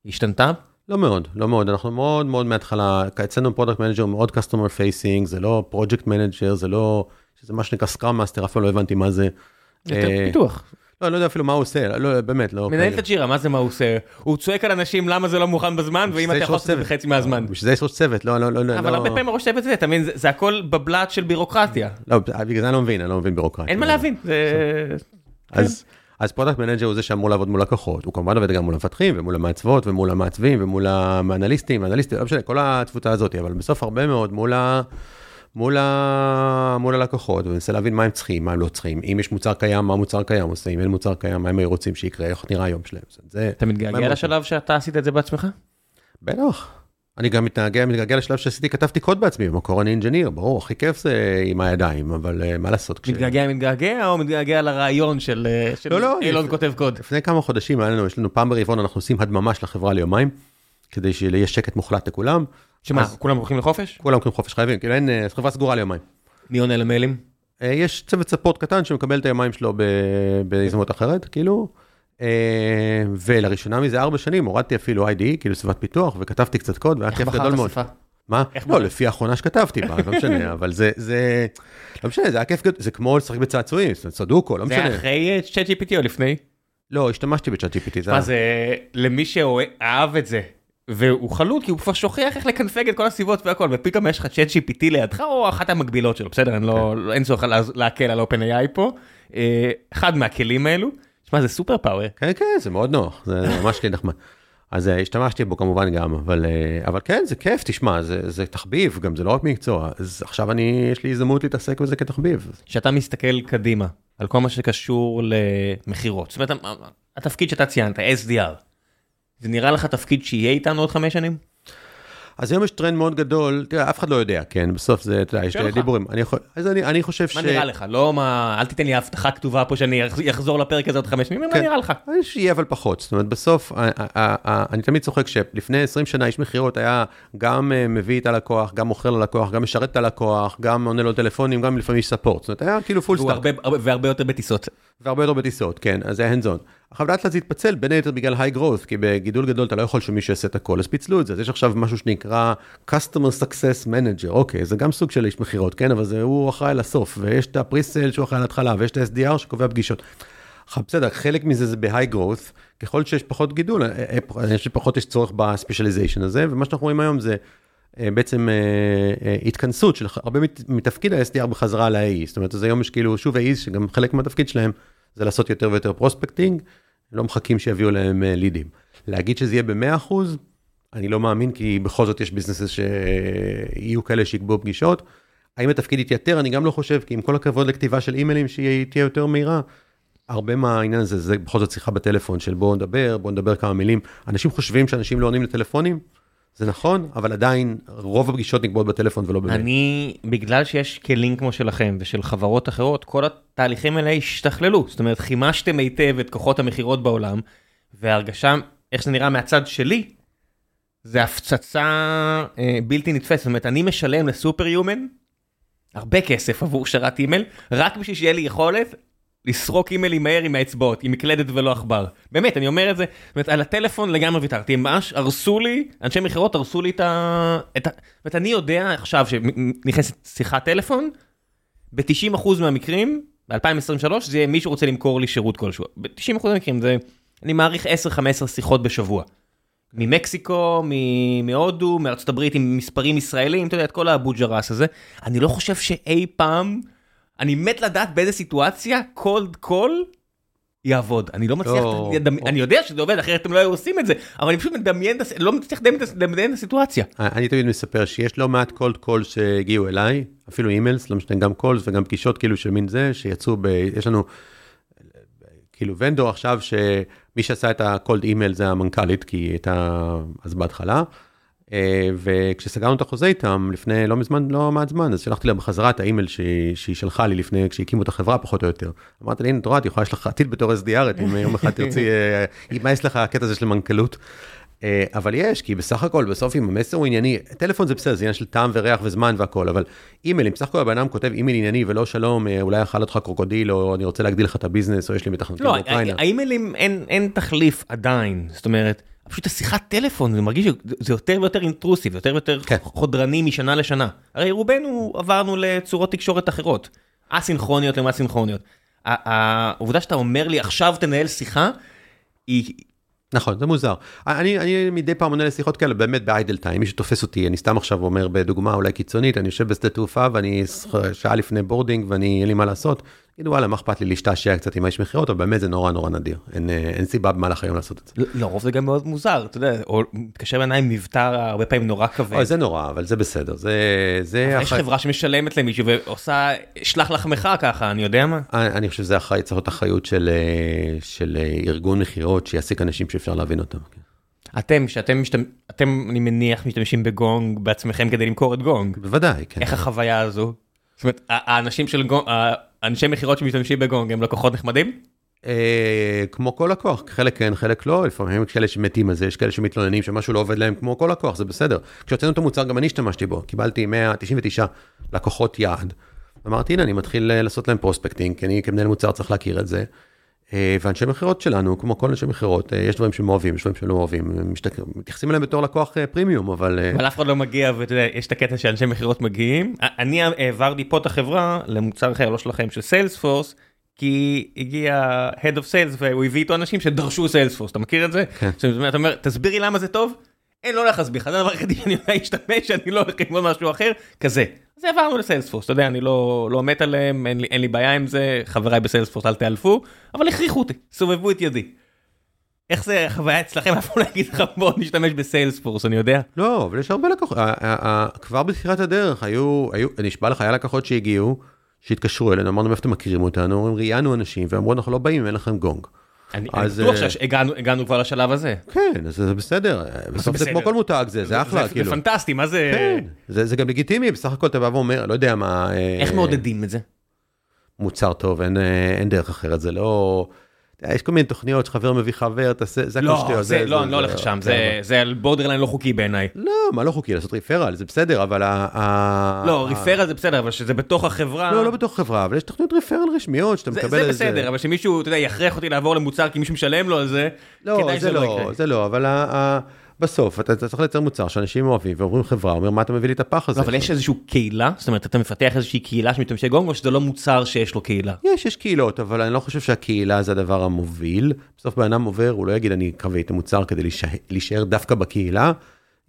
A: השתנתה?
B: לא מאוד, לא מאוד, אנחנו מאוד מאוד מההתחלה, אצלנו product manager מאוד customer facing, זה לא project manager, זה לא, זה מה שנקרא scrum master, אף לא הבנתי מה זה.
A: יותר אה, פיתוח.
B: לא, לא יודע אפילו מה הוא עושה, לא, באמת, לא.
A: מנהל את הג'ירה, מה זה מה הוא עושה? הוא צועק על אנשים למה זה לא מוכן בזמן, ואם אתה יכול לעשות את זה בחצי מהזמן.
B: בשביל זה יש ראש צוות, לא, לא, לא.
A: אבל הרבה פעמים ראש צוות זה, אתה מבין, זה הכל בבל"ת של בירוקרטיה.
B: לא, בגלל זה אני לא מבין, אני לא מבין בירוקרטיה.
A: אין מה להבין,
B: אז product manager הוא זה שאמור לעבוד מול לקוחות, הוא כמובן עובד גם מול המפתחים ומול המעצבות ומול המעצבים ומול האנליסטים, האנליסטים, לא משנה, כל התפוצה הזאת, אבל בסוף הרבה מאוד מול ה... מול, ה... מול הלקוחות, ומנסה להבין מה הם צריכים, מה הם לא צריכים. אם יש מוצר קיים, מה המוצר קיים עושה, אם אין מוצר קיים, מה הם רוצים שיקרה, איך נראה היום שלהם. זה...
A: אתה מתגעגע לשלב שאתה עשית את זה בעצמך?
B: בטח. אני גם מתגעגע, מתגעגע לשלב שעשיתי, כתבתי קוד בעצמי, במקור אני אינג'יניר, ברור, הכי כיף זה עם הידיים, אבל uh, מה לעשות?
A: כש... מתגעגע, מתגעגע, או מתגעגע לרעיון של, אה, של לא, לא, אילון כותב קוד?
B: לפני כמה חודשים היה לנו, יש לנו פעם ברבעון, אנחנו עושים הדממה של החברה ליומיים, כדי שיהיה שקט מוחלט לכולם.
A: שמה, אז, כולם הולכים לחופש?
B: כולם הולכים לחופש, חייבים, כאילו אין, אה, חברה סגורה ליומיים.
A: מי עונה למיילים?
B: אה, יש צוות ספורט קטן שמקבל את היומיים שלו בהזדמנות אחרת, כאילו. אה, ולראשונה מזה ארבע שנים הורדתי אפילו IDE, כאילו סביבת פיתוח, וכתבתי קצת קוד, והיה כיף גדול מאוד. מה? לא, לפי האחרונה שכתבתי בה, לא משנה, [laughs] אבל זה, זה, לא משנה, זה היה כיף גדול, זה כמו לשחק בצעצועים, סדוקו, לא משנה.
A: זה אחרי צ'אט GPT או לפני?
B: לא, השתמשתי בצ'אט GPT.
A: מה זה, למי שאהב את זה, והוא חלוט כי הוא כבר שוכח איך לקנפג את כל הסיבות והכל ופתאום יש לך צ'אט GPT לידך או אחת המקבילות שלו בסדר אני לא כן. אין צורך להקל על OpenAI פה אה, אחד מהכלים האלו. שמע זה super power.
B: כן כן זה מאוד נוח זה ממש כלי נחמד. אז אה, השתמשתי בו כמובן גם אבל אה, אבל כן זה כיף תשמע זה זה תחביב גם זה לא רק מקצוע אז עכשיו אני יש לי הזדמנות להתעסק בזה כתחביב.
A: כשאתה מסתכל קדימה על כל מה שקשור למכירות. זאת אומרת, התפקיד שאתה ציינת, SDR, זה נראה לך תפקיד שיהיה איתנו עוד חמש שנים?
B: אז היום יש טרנד מאוד גדול, תראה, אף אחד לא יודע, כן, בסוף זה, אתה יודע, יש דיבורים. אני יכול, אז אני, אני חושב ש...
A: מה נראה לך? לא מה, אל תיתן לי הבטחה כתובה פה שאני אחזור לפרק הזה עוד חמש שנים, כן. מה נראה לך?
B: שיהיה אבל פחות, זאת אומרת, בסוף, אני תמיד צוחק שלפני 20 שנה איש מכירות היה גם אה, מביא את הלקוח, גם מוכר ללקוח, גם משרת את הלקוח, גם עונה לו טלפונים, גם לפעמים יש ספורט, זאת אומרת, היה כאילו פול סטאר.
A: והרבה יותר בטיסות.
B: והרבה יותר בטיסות, כן, אז זה היה הנדזון. עכשיו לאט לאט זה התפצל בין היתר בגלל היי growth, כי בגידול גדול אתה לא יכול שמישהו יעשה את הכל, אז פיצלו את זה, אז יש עכשיו משהו שנקרא customer success manager, אוקיי, זה גם סוג של איש מכירות, כן, אבל זה הוא אחראי לסוף, ויש את ה presale שהוא אחראי להתחלה, ויש את ה-SDR שקובע פגישות. עכשיו בסדר, חלק מזה זה ב high growth, ככל שיש פחות גידול, אה, אה, יש פחות יש צורך ב specialization הזה, ומה שאנחנו רואים היום זה אה, בעצם התכנסות של הרבה מתפקיד ה-SDR בחזרה ל-AE, זאת אומרת, אז היום יש כאילו שוב AE שגם חלק מהתפקיד שלהם זה לעשות יותר ויותר prospecting, לא מחכים שיביאו להם לידים. להגיד שזה יהיה ב-100%, אני לא מאמין, כי בכל זאת יש ביזנסס שיהיו כאלה שיקבעו פגישות. האם התפקיד יתייתר? אני גם לא חושב, כי עם כל הכבוד לכתיבה של אימיילים שהיא תהיה יותר מהירה, הרבה מהעניין הזה, זה בכל זאת שיחה בטלפון של בואו נדבר, בואו נדבר כמה מילים. אנשים חושבים שאנשים לא עונים לטלפונים, זה נכון, אבל עדיין רוב הפגישות נקבעות בטלפון ולא באמת.
A: אני, בגלל שיש כלים כמו שלכם ושל חברות אחרות, כל התהליכים האלה השתכללו. זאת אומרת, חימשתם היטב את כוחות המכירות בעולם, וההרגשה, איך זה נראה מהצד שלי, זה הפצצה אה, בלתי נתפסת. זאת אומרת, אני משלם לסופר יומן הרבה כסף עבור שרת אימייל, רק בשביל שיהיה לי יכולת לסרוק אימיילים מהר עם האצבעות, עם מקלדת ולא עכבר. באמת, אני אומר את זה, זאת אומרת, על הטלפון לגמרי ויתרתי, הם ממש הרסו לי, אנשי מכירות הרסו לי את ה... את ה... זאת אומרת, אני יודע עכשיו שנכנסת שיחת טלפון, ב-90% מהמקרים, ב-2023, זה יהיה מישהו רוצה למכור לי שירות כלשהו. ב-90% מהמקרים זה, אני מעריך 10-15 שיחות בשבוע. ממקסיקו, מהודו, מארצות הברית עם מספרים ישראלים, אתה יודע, את כל הבוג'רס הזה. אני לא חושב שאי פעם... אני מת לדעת באיזה סיטואציה cold call יעבוד. אני לא מצליח, אני יודע שזה עובד, אחרת אתם לא היו עושים את זה, אבל אני פשוט מדמיין, לא מצליח לדמיין את הסיטואציה.
B: אני תמיד מספר שיש לא מעט cold call שהגיעו אליי, אפילו emails, לא משנה, גם calls וגם פגישות כאילו של מין זה, שיצאו ב... יש לנו כאילו vendor עכשיו, שמי שעשה את ה cold email זה המנכ"לית, כי היא הייתה אז בהתחלה. אה, וכשסגרנו את החוזה איתם לפני לא מזמן, לא מעט זמן, אז שלחתי לה בחזרה את האימייל שהיא, שהיא שלחה לי לפני, כשהקימו את החברה פחות או יותר. אמרתי לה, הנה, את רואה, את יכולה, יש לך עתיד בתור SDR, אם יום אחד תרצי, אה, יימאס לך הקטע הזה של מנכ"לות. אה, אבל יש, כי בסך הכל, בסוף אם המסר הוא ענייני, טלפון זה בסדר, זה עניין של טעם וריח וזמן והכל, אבל אימייל, אם בסך הכל הבן אדם כותב אימייל ענייני ולא שלום, אולי אכל אותך קרוקודיל, או אני רוצה להגדיל לך את הביזנס, או יש לי מתכנתים
A: לא, באוקראינה. לא, האימיילים אין, אין תחליף עדיין, זאת אומרת, פשוט השיחת טלפון, זה מרגיש שזה יותר ויותר intrusive, יותר ויותר כן. חודרני משנה לשנה. הרי רובנו עברנו לצורות תקשורת אחרות, אסינכרוניות למה סינכרוניות. העובדה שאתה אומר לי עכשיו תנהל שיחה, היא...
B: נכון, זה מוזר. אני, אני מדי פעם עונה לשיחות כאלה באמת ב idle time, מי שתופס אותי, אני סתם עכשיו אומר בדוגמה אולי קיצונית, אני יושב בשדה תעופה ואני שעה לפני boarding ואני, אין לי מה לעשות. תגידו וואלה, מה אכפת לי להשתעשע קצת עם האיש מכירות, אבל באמת זה נורא נורא נדיר. אין, אה, אין סיבה במהלך היום לעשות את זה.
A: לרוב זה גם מאוד מוזר, אתה יודע, או מתקשר בעיניי עם מבטא הרבה פעמים נורא כבד.
B: אוי, זה נורא, אבל זה בסדר, זה... זה
A: אבל אחרי... יש חברה שמשלמת למישהו ועושה, שלח לחמך ככה, אני יודע מה.
B: אני, אני חושב שזה אחראי, צריך להיות אחריות של, אה, של אה, ארגון מכירות שיעסיק אנשים שאפשר להבין אותם. כן.
A: אתם, שאתם, משתמש, אתם, אני מניח, משתמשים בגונג בעצמכם כדי למכור את גונג.
B: בוודאי, כן.
A: איך החוויה הזו? זאת אומרת, האנשים של גונג, האנשי מכירות שמשתמשים בגונג הם לקוחות נחמדים?
B: אה, כמו כל לקוח, חלק כן, חלק לא, לפעמים יש כאלה שמתים על זה, יש כאלה שמתלוננים שמשהו לא עובד להם כמו כל לקוח, זה בסדר. כשהוצאנו את המוצר גם אני השתמשתי בו, קיבלתי 199 לקוחות יעד. אמרתי, הנה, אני מתחיל אה, לעשות להם פרוספקטינג, כי אני כמנהל מוצר צריך להכיר את זה. אה, ואנשי מכירות שלנו, כמו כל אנשי מכירות, אה, יש דברים שהם אוהבים, יש דברים שלא אוהבים, מתייחסים אליהם בתור לקוח פרימיום, אבל...
A: אבל אף אחד לא מגיע, ואתה יודע, יש את הקטע שאנשי מכירות מגיעים. אני העברתי פה את החברה למוצר אחר, לא שלכם, של סיילספורס, כי הגיע Head of Sales והוא הביא איתו אנשים שדרשו סיילספורס, אתה מכיר את זה? כן. אתה אומר, תסבירי למה זה טוב? אין, לא הולך להסביר לך, זה [laughs] הדבר היחידי שאני יודע להשתמש, אני לא הולך ללמוד משהו אחר, כזה. אז עברנו לסיילספורס, אתה יודע, אני לא, לא מת עליהם, אין לי, אין לי בעיה עם זה, חבריי בסיילספורס אל תאלפו, אבל הכריחו אותי, סובבו את ידי. איך זה החוויה אצלכם, אף לא יגיד לך בוא נשתמש בסיילספורס, אני יודע.
B: לא, אבל יש הרבה לקוחות, כבר בתחילת הדרך היו, היו, נשבע לך, היה לקוחות שהגיעו, שהתקשרו אלינו, אמרנו, מאיפה אתם מכירים אותנו? אומרים, ראיינו אנשים, ואמרו, אנחנו לא באים אין לכם גונג.
A: אני בטוח
B: אה,
A: שהגענו כבר לשלב הזה.
B: כן, זה בסדר, בסוף זה? כמו כל מותג, זה, זה אחלה,
A: זה
B: כאילו.
A: פנטסטי, מה זה...
B: כן, זה, זה גם לגיטימי, בסך הכל אתה בא ואומר, לא יודע מה... אה,
A: איך מעודדים את זה?
B: מוצר טוב, אין, אה, אין דרך אחרת, זה לא... יודע, יש כל מיני תוכניות שחבר מביא חבר, תעשה, זה הכל
A: לא,
B: שטויות.
A: זה- לא, אני לא הולך לשם, זה- זה על בורדרליין לא חוקי בעיניי.
B: לא, מה לא חוקי, לעשות ריפרל, זה בסדר, אבל ה...
A: לא, ריפרל זה בסדר, אבל שזה בתוך החברה...
B: לא, לא בתוך חברה, אבל יש תוכניות ריפרל רשמיות שאתה
A: זה
B: מקבל
A: זה
B: איזה...
A: בסדר, אבל שמישהו, אתה יודע, יכריח אותי לעבור למוצר כי מישהו משלם לו על זה,
B: לא,
A: כדאי
B: זה
A: שזה לא
B: לא,
A: יקרה.
B: זה לא, אבל בסוף אתה אתה צריך לייצר מוצר שאנשים אוהבים ואומרים חברה, אומר מה אתה מביא לי את הפח הזה.
A: לא, אבל יש איזושהי קהילה, זאת אומרת, אתה מפתח איזושהי קהילה של משתמשי גונג, או שזה לא מוצר שיש לו קהילה?
B: יש, יש קהילות, אבל אני לא חושב שהקהילה זה הדבר המוביל. בסוף בן אדם עובר, הוא לא יגיד אני קבעתי את המוצר כדי להישאר- להישאר דווקא בקהילה.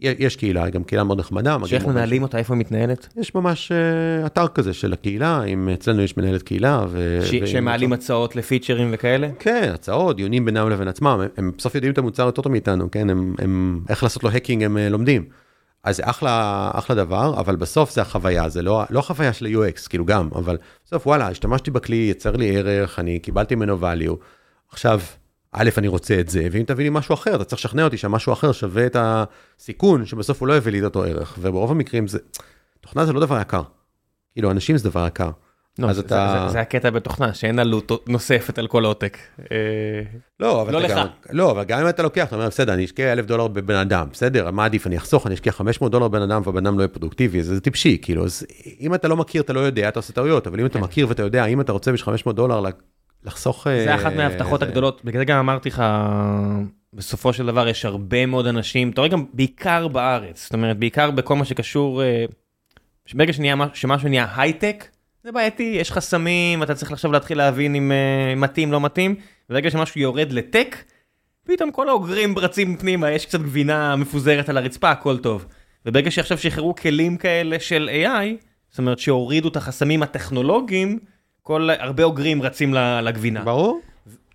B: יש קהילה, גם קהילה מאוד נחמדה.
A: שאיך מנהלים אותה, איפה היא מתנהלת?
B: יש ממש אה, אתר כזה של הקהילה, אם אצלנו יש מנהלת קהילה. ו...
A: ש-
B: ועם
A: שהם מעלים
B: הצעות-
A: לפיצ'רים וכאלה?
B: כן, הצעות, דיונים בינם לבין עצמם, הם, בסוף יודעים את המוצר יותר טוב מאיתנו, כן, הם, הם, איך לעשות לו האקינג הם אה, לומדים. אז זה אחלה, אחלה דבר, אבל בסוף זה החוויה, זה לא, לא החוויה של ה-UX, כאילו גם, אבל בסוף וואלה, השתמשתי בכלי, יצר לי ערך, אני קיבלתי ממנו value. עכשיו, א', אני רוצה את זה, ואם תביא לי משהו אחר, אתה צריך לשכנע אותי שהמשהו אחר שווה את הסיכון, שבסוף הוא לא יביא לי את אותו ערך, וברוב המקרים זה, תוכנה זה לא דבר יקר. כאילו, אנשים זה דבר יקר.
A: לא,
B: אז
A: זה-
B: אתה-
A: זה- זה הקטע בתוכנה, שאין עלות נוספת על כל עותק. אה,
B: לא, אבל
A: לא
B: אתה
A: לך.
B: גם, לא, אבל גם אם אתה לוקח, אתה אומר, בסדר, אני אשקיע אלף דולר בבן אדם, בסדר, מה עדיף, אני אחסוך, אני אשקיע 500 דולר בבן אדם והבן אדם לא יהיה פרודוקטיבי, זה, זה טיפשי, כאילו, אז אם אתה לא מכיר, אתה לא יודע, אתה עושה טעויות, אבל אם אתה
A: כן.
B: מכיר ואתה יודע, אם אתה רוצה בשביל 500 דולר לחסוך...
A: זה
B: אה,
A: אחת מההבטחות
B: זה-
A: הגדולות, בגלל זה גם אמרתי לך, בסופו של דבר יש הרבה מאוד אנשים, אתה רואה גם בעיקר בארץ, זאת אומרת, בעיקר בכל מה שקשור, אה, ברגע שנהיה, שמשהו נהיה הייטק, זה בעייתי, יש חסמים, אתה צריך עכשיו להתחיל להבין אם אה, מתאים, לא מתאים, וברגע שמשהו יורד לטק, פתאום כל האוגרים רצים פנימה, יש קצת גבינה מפוזרת על הרצפה, הכל טוב. וברגע שעכשיו שחררו כלים כאלה של AI, זאת אומרת שהורידו את החסמים הטכנולוגיים, כל, הרבה אוגרים רצים לגבינה.
B: ברור.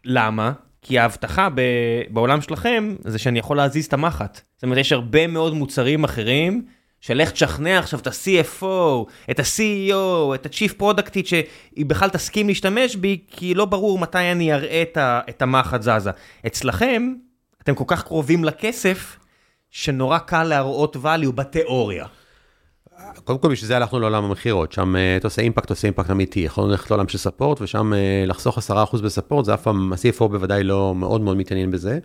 A: למה? כי ההבטחה ב... בעולם שלכם זה שאני יכול להזיז את המחט. זאת אומרת, יש הרבה מאוד מוצרים אחרים, שלך תשכנע עכשיו את ה-CFO, את ה-CEO, את ה-Chief Productית, שהיא בכלל תסכים להשתמש בי, כי לא ברור מתי אני אראה את, ה... את המחט זזה. אצלכם, אתם כל כך קרובים לכסף, שנורא קל להראות value בתיאוריה.
B: קודם כל בשביל זה הלכנו לעולם המכירות, שם אה, אתה עושה אימפקט, עושה אימפקט אמיתי, יכולנו ללכת לעולם של ספורט, ושם אה, לחסוך 10% בספורט, זה אף פעם, ה-CFO בוודאי לא מאוד מאוד מתעניין בזה.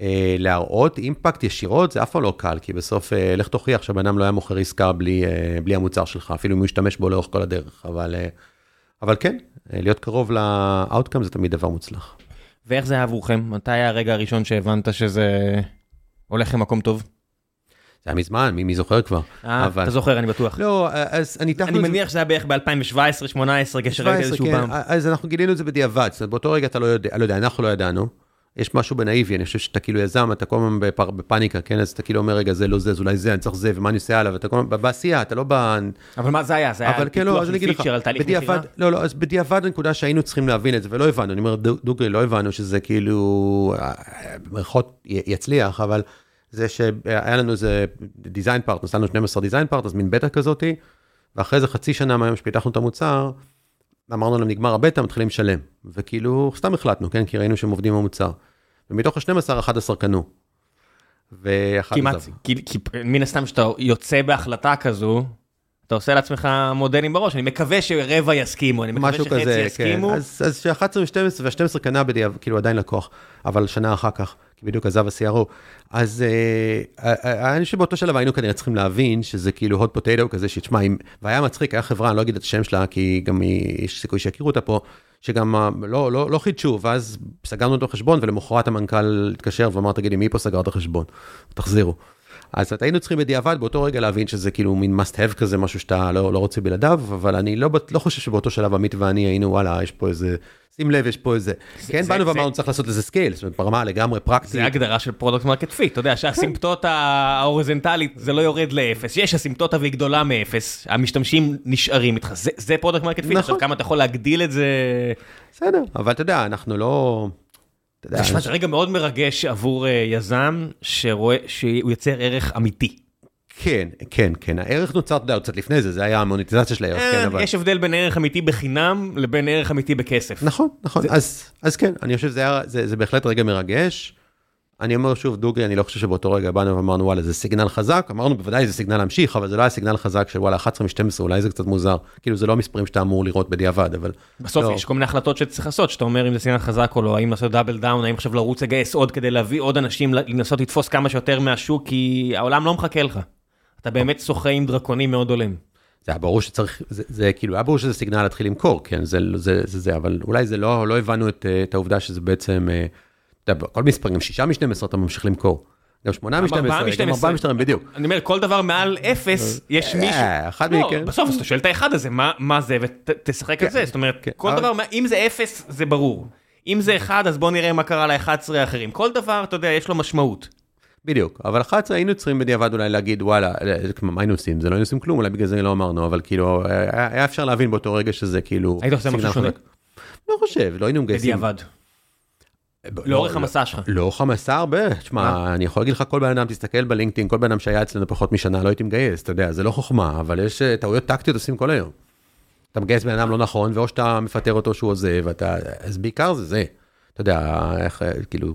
B: אה, להראות אימפקט ישירות זה אף פעם לא קל, כי בסוף לך תוכיח שהבן אדם לא היה מוכר עסקה בלי, בלי המוצר שלך, אפילו אם הוא ישתמש בו לאורך כל הדרך, אבל, אבל כן, להיות קרוב ל-outcome זה תמיד דבר מוצלח.
A: ואיך זה היה עבורכם? מתי היה הרגע הראשון שהבנת שזה הולך למקום טוב?
B: זה היה מזמן, מי, מי זוכר כבר?
A: אה,
B: אבל-
A: אתה זוכר, אני בטוח.
B: לא, אז אני
A: אני מניח שזה היה בערך ב-2017-2018, כשראית
B: 17,
A: איזשהו
B: כן,
A: פעם.
B: אז אנחנו גילינו את זה בדיעבד, זאת אומרת, באותו רגע אתה לא יודע, לא יודע, אנחנו לא ידענו. יש משהו בנאיבי, אני חושב שאתה כאילו יזם, אתה כל הזמן בפר- בפאניקה, כן? אז אתה כאילו אומר, רגע, זה לא זה, אז אולי זה, אני צריך זה, ומה אני עושה הלאה, ואתה כל הזמן בעשייה, אתה לא ב...
A: אבל מה זה היה? זה היה
B: אבל כן, לא,
A: פיתוח של פיצ'ר על תהליך
B: בדיעבד,
A: מכירה?
B: לא, לא, אז בדיעבד הנקודה שהיינו צריכים להבין את זה, ולא הבנו, אני אומר, דו- דוגרי, לא הבנו שזה כאילו, אה, במירכאות יצליח, אבל זה שהיה לנו איזה design partner, עשינו 12 design partners, מין בטא כזאתי, ואחרי זה חצי שנה מהיום שפיתחנו את המוצר, אמרנו להם, נגמר הבטא, מתחילים לשלם. וכאילו, סתם החלטנו, כן? כי ראינו שהם עובדים במוצר. ומתוך ה-12, 11 קנו. ואחד
A: כמעט,
B: עזב.
A: כי כי מן הסתם כשאתה יוצא בהחלטה כזו, אתה עושה לעצמך מודלים בראש, אני מקווה שרבע יסכימו, אני מקווה שחצי
B: כזה, כן.
A: יסכימו.
B: אז, אז ש-11 ו-12, וה-12 קנה בדיעבד, כאילו עדיין לקוח, אבל שנה אחר כך, כי בדיוק עזב ה-CRO. אז אה, אה, אה, אני חושב שבאותו שלב היינו כנראה צריכים להבין שזה כאילו hot potato כזה, שתשמע, אם- והיה מצחיק, היה חברה, אני לא אגיד את השם שלה, כי גם יש סיכוי שיכירו אותה פה, שגם לא, לא, לא חידשו, ואז סגרנו את החשבון, ולמחרת המנכ"ל התקשר ואמר, תגידי, מי פה סגר את החשבון? תחזירו. אז את- היינו צריכים בדיעבד באותו רגע להבין שזה כאילו מין must have כזה, משהו שאתה לא, לא רוצה בלעדיו, אבל אני לא, לא חושב שבאותו שלב עמית ואני היינו, וואלה, יש פה איזה, שים לב, יש פה איזה, כן,
A: זה-
B: באנו
A: זה-
B: ואמרנו צריך לעשות איזה scale, זאת אומרת, ברמה לגמרי פרקטית.
A: זה הגדרה של product market fit, אתה יודע שהאסימפטוטה ההוריזונטלית זה לא יורד לאפס, יש אסימפטוטה והיא גדולה מאפס, המשתמשים נשארים איתך, זה- זה product market
B: fit.
A: עכשיו כמה אתה יכול להגדיל את זה,
B: בסדר, אבל אתה יודע, אנחנו לא...
A: תשמע, זה רגע מאוד מרגש עבור אה, יזם שרואה שהוא יוצר ערך אמיתי.
B: כן, כן, כן, הערך נוצר, אתה יודע, קצת לפני זה, זה היה המוניטיזציה של הערך, כן,
A: אה,
B: אבל...
A: יש הבדל בין ערך אמיתי בחינם לבין ערך אמיתי בכסף.
B: נכון, נכון, אז, כן, אני חושב שזה בהחלט רגע מרגש. אני אומר שוב, דוגרי, אני לא חושב שבאותו רגע באנו ואמרנו, וואלה, זה סיגנל חזק, אמרנו, בוודאי זה סיגנל להמשיך, אבל זה לא היה סיגנל חזק של וואלה, 11 מ-12, אולי זה קצת מוזר. כאילו, זה לא המספרים שאתה אמור לראות בדיעבד, אבל...
A: בסוף
B: לא.
A: יש כל מיני החלטות שצריך לעשות, שאתה אומר אם זה סיגנל חזק או לא, האם לעשות double down, האם עכשיו לרוץ לגייס עוד כדי להביא עוד אנשים, לנסות לתפוס כמה שיותר מהשוק, כי העולם לא מחכה לך. אתה באמת שוחה עם דרקונים מאוד עולים.
B: זה היה ברור שצריך, זה, זה כאילו, היה ברור שזה סיגנל להתחיל למכור, כן, זה זה, זה, זה אבל אולי זה לא, לא הבנו את, את העובדה שזה בעצם, אה, אתה יודע, בכל מספר, גם שישה מ-12 אתה ממשיך למכור. גם שמונה מ-12,
A: ארבעה
B: גם ארבעה מ-12, בדיוק.
A: אני אומר, כל דבר מעל אפס, יש מישהו.
B: אה, אחד
A: לא. בסוף אז אתה שואל את האחד הזה, מה- זה, ותשחק על
B: כן,
A: זה. זאת אומרת,
B: כן.
A: כל
B: אבל-
A: דבר, אם זה אפס, זה ברור. אם זה אחד, אז בוא נראה מה קרה ל-11 האחרים. כל דבר, אתה יודע, יש לו משמעות.
B: בדיוק, אבל 11 היינו צריכים בדיעבד אולי להגיד וואלה, אה, מה היינו עושים? זה לא היינו עושים כלום, אולי בגלל זה לא אמרנו, אבל כאילו, אה, היה אפשר להבין באותו רגע שזה כאילו...
A: היית עושה משהו שונה?
B: לא חושב, לא היינו מגייסים.
A: בדיעבד.
B: לא,
A: לאורך
B: לא.
A: המסע שלך.
B: לאורך המסע הרבה, תשמע, אני יכול להגיד לך, כל בן אדם, תסתכל בלינקדאין, כל בן אדם שהיה אצלנו פחות משנה, לא הייתי מגייס, אתה יודע, זה לא חוכמה, אבל יש אה, טעויות טקטיות עושים כל היום. אתה מגייס בן אדם לא נכון, ואו שאתה מפטר אותו שהוא עוזב, אתה, אז בעיקר זה זה. אתה יודע, איך, אה, כאילו,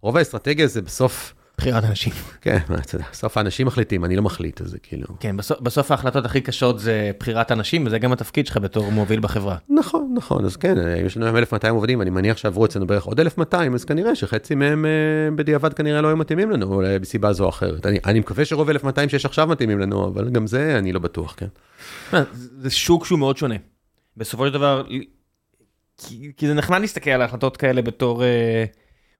B: רוב האסטרטגיה זה בסוף,
A: בחירת אנשים.
B: כן, אתה יודע, בסוף האנשים מחליטים, אני לא מחליט, אז זה כאילו...
A: כן, בסוף- בסוף ההחלטות הכי קשות זה בחירת אנשים, וזה גם התפקיד שלך בתור מוביל בחברה.
B: נכון, נכון, אז כן, יש לנו היום 1,200 עובדים, אני מניח שעברו אצלנו בערך עוד 1,200, אז כנראה שחצי מהם אה, בדיעבד כנראה לא היו מתאימים לנו, אולי בסיבה זו או אחרת. אני, אני מקווה שרוב 1,200 שיש עכשיו מתאימים לנו, אבל גם זה אני לא בטוח, כן.
A: אה, זה שוק שהוא מאוד שונה. בסופו של דבר, כי, כי זה נחמד להסתכל על החלטות כאלה בתור אה,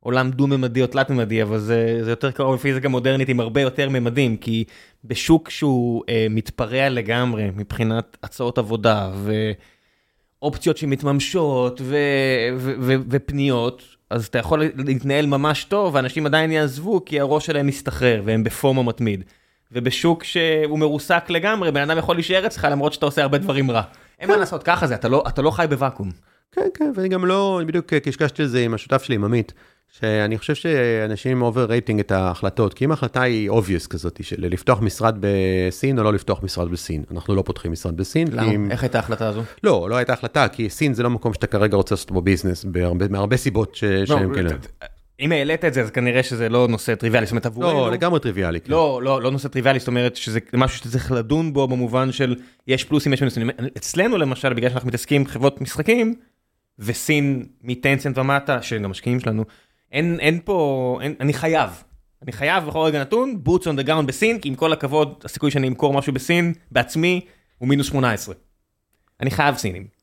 A: עולם דו-ממדי או תלת-ממדי, אבל זה, זה יותר קרוב לפיזיקה מודרנית עם הרבה יותר ממדים, כי בשוק שהוא אה, מתפרע לגמרי מבחינת הצעות עבודה ואופציות שמתממשות ו, ו, ו, ופניות, אז אתה יכול להתנהל ממש טוב, ואנשים עדיין יעזבו כי הראש שלהם מסתחרר והם ב FOMO מתמיד. ובשוק שהוא מרוסק לגמרי, בן אדם יכול להישאר אצלך למרות שאתה עושה הרבה דברים רע. אין מה לעשות, ככה זה, אתה לא, אתה לא חי בוואקום.
B: כן, כן, ואני גם לא, אני בדיוק קשקשתי על זה עם השותף שלי, עם עמית, שאני חושב שאנשים overrating את ההחלטות, כי אם ההחלטה היא obvious כזאת, של לפתוח משרד בסין או לא לפתוח משרד בסין, אנחנו לא פותחים משרד בסין. כי אם-
A: איך הייתה ההחלטה הזו?
B: לא, לא הייתה החלטה, כי סין זה לא מקום שאתה כרגע רוצה לעשות בו ביזנס, בהרבה, מהרבה סיבות ש... שהם כאילו...
A: אם העלית את זה, אז כנראה שזה לא נושא טריוויאלי, זאת אומרת עבורנו,
B: לא, לגמרי טריוויאלי. כן.
A: לא, לא, לא נושא טריוויאלי, זאת אומרת שזה משהו שאתה צריך לדון בו במובן של יש פלוסים, יש מינוסים. אצלנו למשל, בגלל שאנחנו מתעסקים עם חברות משחקים, וסין מטנסנט ומטה, שהם גם משקיעים שלנו, אין, אין פה, אין, אני חייב. אני חייב בכל רגע נתון, boots on the ground בסין, כי עם כל הכבוד, הסיכוי שאני אמכור משהו בסין, בעצמי, הוא מינוס 18. אני חייב סינים.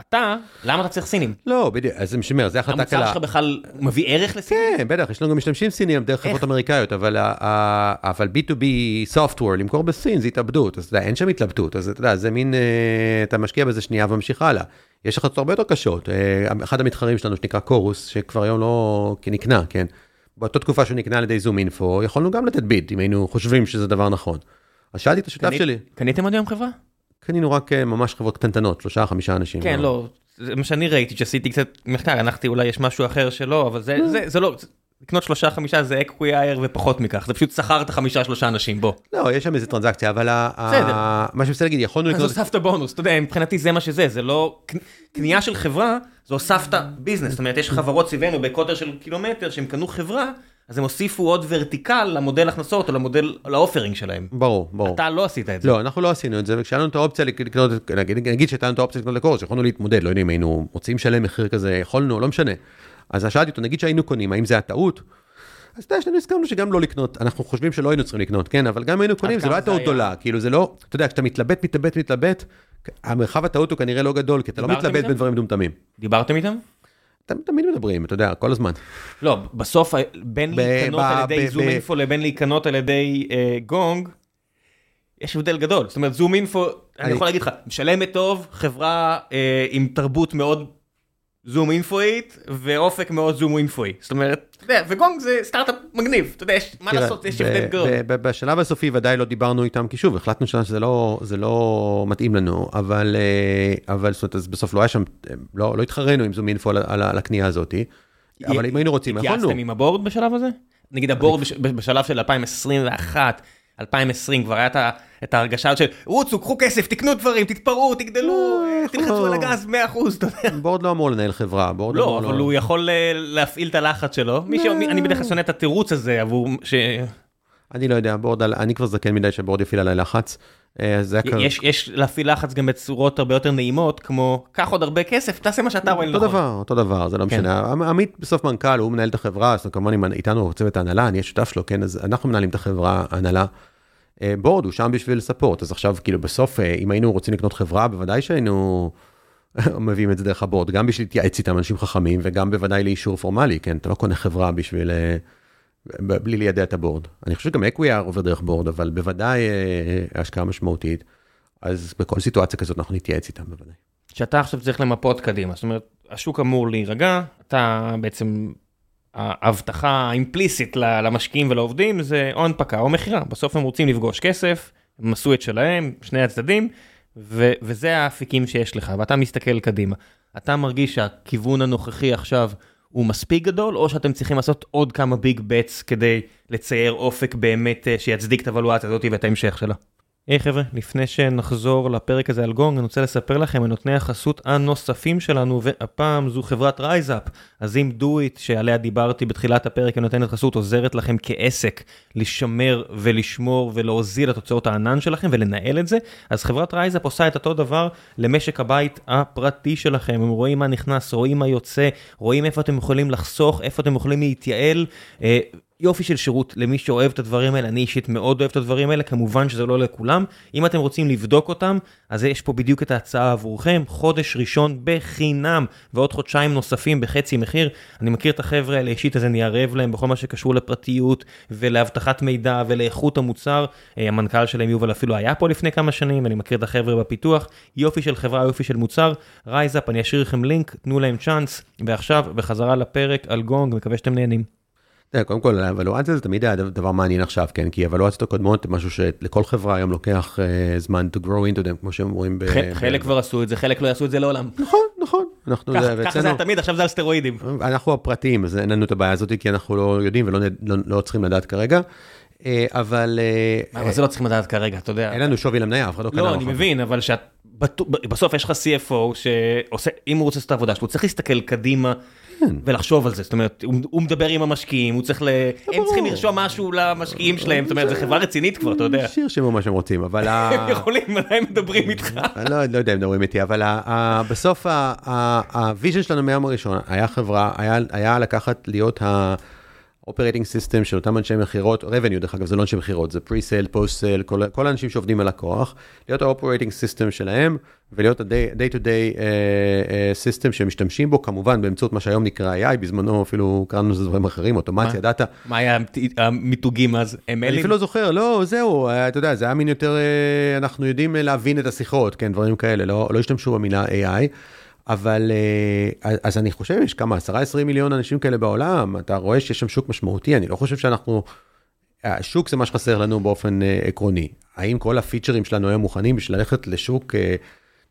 A: אתה, למה אתה צריך סינים?
B: לא, בדיוק, אז זה משמר, זה החלטה
A: המוצר
B: קלה.
A: שלך בכלל מביא ערך לסינים?
B: כן, בטח, יש לנו גם משתמשים סינים דרך חברות אמריקאיות, אבל אבל B2B software, למכור בסין זה התאבדות, אז אתה יודע, אין שם התלבטות, אז אתה יודע, זה מין, אה, אתה משקיע בזה שנייה וממשיך הלאה. יש החלטות הרבה יותר קשות, אה, אחד המתחרים שלנו שנקרא קורוס, שכבר היום לא, נקנה, כן, באותה תקופה שהוא נקנה על ידי זום אינפו, יכולנו גם לתת ביד, אם היינו חושבים שזה דבר נכון. אז שאלתי את השותף שלי,
A: קניתם עד היום חברה?
B: קנינו רק אה, ממש חברות קטנטנות, שלושה, חמישה אנשים.
A: כן, לא, זה מה שאני ראיתי, שעשיתי קצת מחקר, הנחתי אולי יש משהו אחר שלא, אבל זה, זה, זה לא, לקנות שלושה חמישה זה acqui-hire ופחות מכך, זה פשוט שכרת חמישה שלושה אנשים, בוא.
B: לא, יש שם איזה טרנזקציה, אבל ה- מה שאני רוצה להגיד, יכולנו
A: אז
B: לקנות...
A: הוספת בונוס, אתה יודע, מבחינתי זה מה שזה, זה לא, קנ- קנייה של חברה, זה הוספת ביזנס, זאת אומרת, יש חברות סביבנו בקוטר של קילומטר שהם קנו חברה, אז הם הוסיפו עוד vertical למודל הכנסות או למודל, ל offering שלהם.
B: ברור, ברור.
A: אתה לא עשית את זה.
B: לא, אנחנו לא עשינו את זה, וכשהיה לנו את האופציה לק- לקנות, נגיד, נגיד שהייתה לנו את האופציה לקנות לקורס, יכולנו להתמודד, לא יודע אם היינו רוצים לשלם מחיר כזה, יכולנו, לא משנה. אז שאלתי אותו, נגיד שהיינו קונים, האם זה היה טעות? אז אתה יודע, שנינו הסכמנו שגם לא לקנות, אנחנו חושבים שלא היינו צריכים לקנות, כן, אבל גם היינו קונים, זה
A: כמה
B: לא היה
A: זה
B: טעות? גדולה, כאילו זה לא, אתה יודע, כשאתה מתלבט, מתלבט, מתלבט, המרחב הטעות הוא כנראה לא גדול, כי אתה לא מתלבט
A: איתם?
B: בדברים מטומטמים.
A: דיברתם איתם?
B: אתם תמיד מדברים, אתה יודע, כל הזמן.
A: לא, בסוף ה- בין
B: ב-
A: על ידי זום אינפו לבין להיקנות על ידי אה, גונג, יש הבדל גדול. זאת אומרת, זום אינפו, אני
B: אני-
A: יכול להגיד לך, משלמת טוב, חברה אה, עם תרבות מאוד זום אינפואית, ואופק מאוד זום אינפואי. זאת אומרת, אתה יודע, וגונג זה סטארט-אפ מגניב, אתה יודע, יש- מה לעשות, יש הבדל גדול.
B: בשלב הסופי ודאי לא דיברנו איתם, כי שוב, החלטנו שזה לא, זה לא מתאים לנו, אבל, אה, אבל זאת אומרת, אז בסוף לא היה שם, אה, לא, לא התחרנו עם זום אינפו על, על, על הקנייה הזאת, אבל אם היינו רוצים, יכולנו.
A: התייעצתם עם הבורד בשלב הזה? נגיד הבורד בש- בשלב של 2021, 2020 כבר היה את ההרגשה של רוצו, קחו כסף, תקנו דברים, תתפרעו, תגדלו, תלחצו על הגז 100%, אתה יודע.
B: בורד לא אמור לנהל חברה, בורד
A: לא, אבל הוא יכול להפעיל את הלחץ שלו. אני בדרך כלל שונא את התירוץ הזה עבור...
B: אני לא יודע, בורד, אני כבר זקן מדי שבורד יפעיל עליי לחץ.
A: אה, יש, יש להפעיל לחץ גם בצורות הרבה יותר נעימות, כמו, קח עוד הרבה כסף, תעשה מה שאתה רואה
B: לנכון. אותו דבר, אותו דבר, זה לא כן. משנה. עמית בסוף מנכ"ל, הוא מנהל את החברה, אז כמובן איתנו צוות ההנהלה, אני השותף שלו, כן, אז אנחנו מנהלים את החברה, ההנהלה. אה, בורד הוא שם בשביל ספורט, אז עכשיו כאילו בסוף, אה, אם היינו רוצים לקנות חברה, בוודאי שהיינו [laughs] מביאים את זה דרך הבורד, גם בשביל להתייעץ איתם אנשים חכמים, וגם בוודאי לאישור פורמלי, כן, אתה לא קונה חברה בשביל... בלי לידע את הבורד. אני חושב שגם אקוויאר עובר דרך בורד, אבל בוודאי השקעה משמעותית. אז בכל סיטואציה כזאת אנחנו נתייעץ איתם בוודאי.
A: שאתה עכשיו צריך למפות קדימה, זאת אומרת, השוק אמור להירגע, אתה בעצם, ההבטחה האימפליסית למשקיעים ולעובדים זה או הנפקה או מכירה, בסוף הם רוצים לפגוש כסף, הם עשו את שלהם, שני הצדדים, ו- וזה האפיקים שיש לך, ואתה מסתכל קדימה. אתה מרגיש שהכיוון הנוכחי עכשיו הוא מספיק גדול, או שאתם צריכים לעשות עוד כמה big bets כדי לצייר אופק באמת אה, שיצדיק את הוולואציה הזאת ואת ההמשך שלה? היי, חבר'ה, לפני שנחזור לפרק הזה על גונג, אני רוצה לספר לכם על נותני החסות הנוספים שלנו, והפעם זו חברת רייזאפ. אז אם דו-איט, שעליה דיברתי בתחילת הפרק, היא נותנת חסות, עוזרת לכם כעסק לשמר ולשמור ולהוזיל את הוצאות הענן שלכם ולנהל את זה, אז חברת רייזאפ עושה את אותו דבר למשק הבית הפרטי שלכם. הם רואים מה נכנס, רואים מה יוצא, רואים איפה אתם יכולים לחסוך, איפה אתם יכולים להתייעל. יופי של שירות למי שאוהב את הדברים האלה, אני אישית מאוד אוהב את הדברים האלה, כמובן שזה לא לכולם. אם אתם רוצים לבדוק אותם, אז יש פה בדיוק את ההצעה עבורכם, חודש ראשון בחינם, ועוד חודשיים נוספים בחצי מחיר. אני מכיר את החבר'ה האלה אישית, אז אני ערב להם בכל מה שקשור לפרטיות ולאבטחת מידע ולאיכות המוצר. אה, המנכ"ל שלהם יובל אפילו היה פה לפני כמה שנים, אני מכיר את החבר'ה בפיתוח. יופי של חברה, יופי של מוצר. רייזאפ, אני אשאיר לכם לינק, תנו להם צ'אנס. ועכשיו, בחזרה לפרק על גונג, מקווה שאתם נהנים.
B: קודם כל, הוולואציה זה תמיד היה דבר מעניין עכשיו, כן? כי וולואציות הקודמות, משהו שלכל חברה היום לוקח uh, זמן to grow into them, כמו שהם אומרים.
A: חלק כבר עשו את זה, חלק לא יעשו את זה לעולם.
B: נכון, נכון. אנחנו...
A: ככה זה היה תמיד, עכשיו זה על סטרואידים.
B: אנחנו הפרטיים, אז אין לנו את הבעיה הזאת, כי אנחנו לא יודעים ולא לא, לא צריכים לדעת כרגע. אה, אבל...
A: אה, אבל זה לא צריכים לדעת כרגע, אתה יודע.
B: אין לנו שווי למניה, אף אחד לא
A: קנה. לא, אני מבין, אבל בסוף יש לך CFO שעושה, אם הוא רוצה לעשות את העבודה שלו, הוא צריך להסתכל קדימה כן. ולחשוב על זה, זאת אומרת, הוא, הוא מדבר עם המשקיעים, הוא צריך ל... הם צריכים לרשום משהו למשקיעים שלהם, זאת אומרת, זו חברה רצינית כבר, אתה יודע.
B: שירשמו מה שהם רוצים, אבל... [laughs]
A: הם יכולים, הם מדברים איתך?
B: אני לא, לא יודע אם מדברים איתי, אבל בסוף ה vision שלנו מהיום הראשון היה חברה, היה לקחת, להיות ה... operating system של אותם אנשי מכירות, revenue דרך אגב זה לא אנשי מכירות, זה pre-sale, post-sale, כל, כל האנשים שעובדים על לקוח, להיות ה operating system שלהם ולהיות ה day to day uh, uh, system שמשתמשים בו, כמובן באמצעות מה שהיום נקרא AI, בזמנו אפילו קראנו לזה דברים אחרים, אוטומציה, דאטה.
A: מה היה המיתוגים אז?
B: אני אפילו לא זוכר, לא, זהו, אה, אתה יודע, זה היה מין יותר, uh, אנחנו יודעים להבין את השיחות, כן, דברים כאלה, לא, לא השתמשו במילה AI. אבל אה, אז אני חושב יש כמה 10-20 מיליון אנשים כאלה בעולם אתה רואה שיש שם שוק משמעותי אני לא חושב שאנחנו. השוק זה מה שחסר לנו באופן אה, עקרוני האם כל הפיצ'רים שלנו היום מוכנים בשביל ללכת לשוק אה,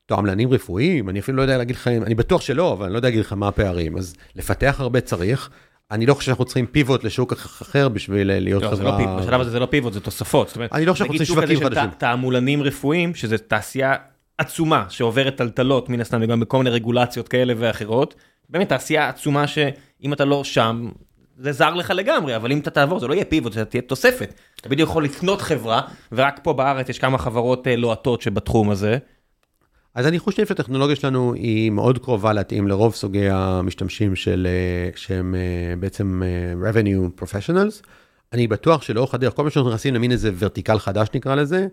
B: תועמלנים רפואיים אני אפילו לא יודע להגיד לך אני בטוח שלא אבל אני לא יודע להגיד לך מה הפערים אז לפתח הרבה צריך. אני לא חושב שאנחנו צריכים פיבוט לשוק אחר בשביל להיות לא, חברה...
A: לא בשלב הזה זה לא פיבוט, זה תוספות.
B: אני לא חושב שאנחנו צריכים שווקים חדשים.
A: תעמולנים רפואיים, שזה תעשייה עצומה שעוברת טלטלות מן הסתם וגם בכל מיני רגולציות כאלה ואחרות. באמת תעשייה עצומה שאם אתה לא שם זה זר לך לגמרי אבל אם אתה תעבור זה לא יהיה פיבוט זה תהיה תוספת. אתה בדיוק יכול לקנות חברה ורק פה בארץ יש כמה חברות אה, לוהטות שבתחום הזה.
B: אז אני חושב שהטכנולוגיה שלנו היא מאוד קרובה להתאים לרוב סוגי המשתמשים של אה, שהם אה, בעצם revenue professionals. אני בטוח שלאורך הדרך כל מה שאנחנו נכנסים למין איזה ורטיקל חדש נקרא לזה.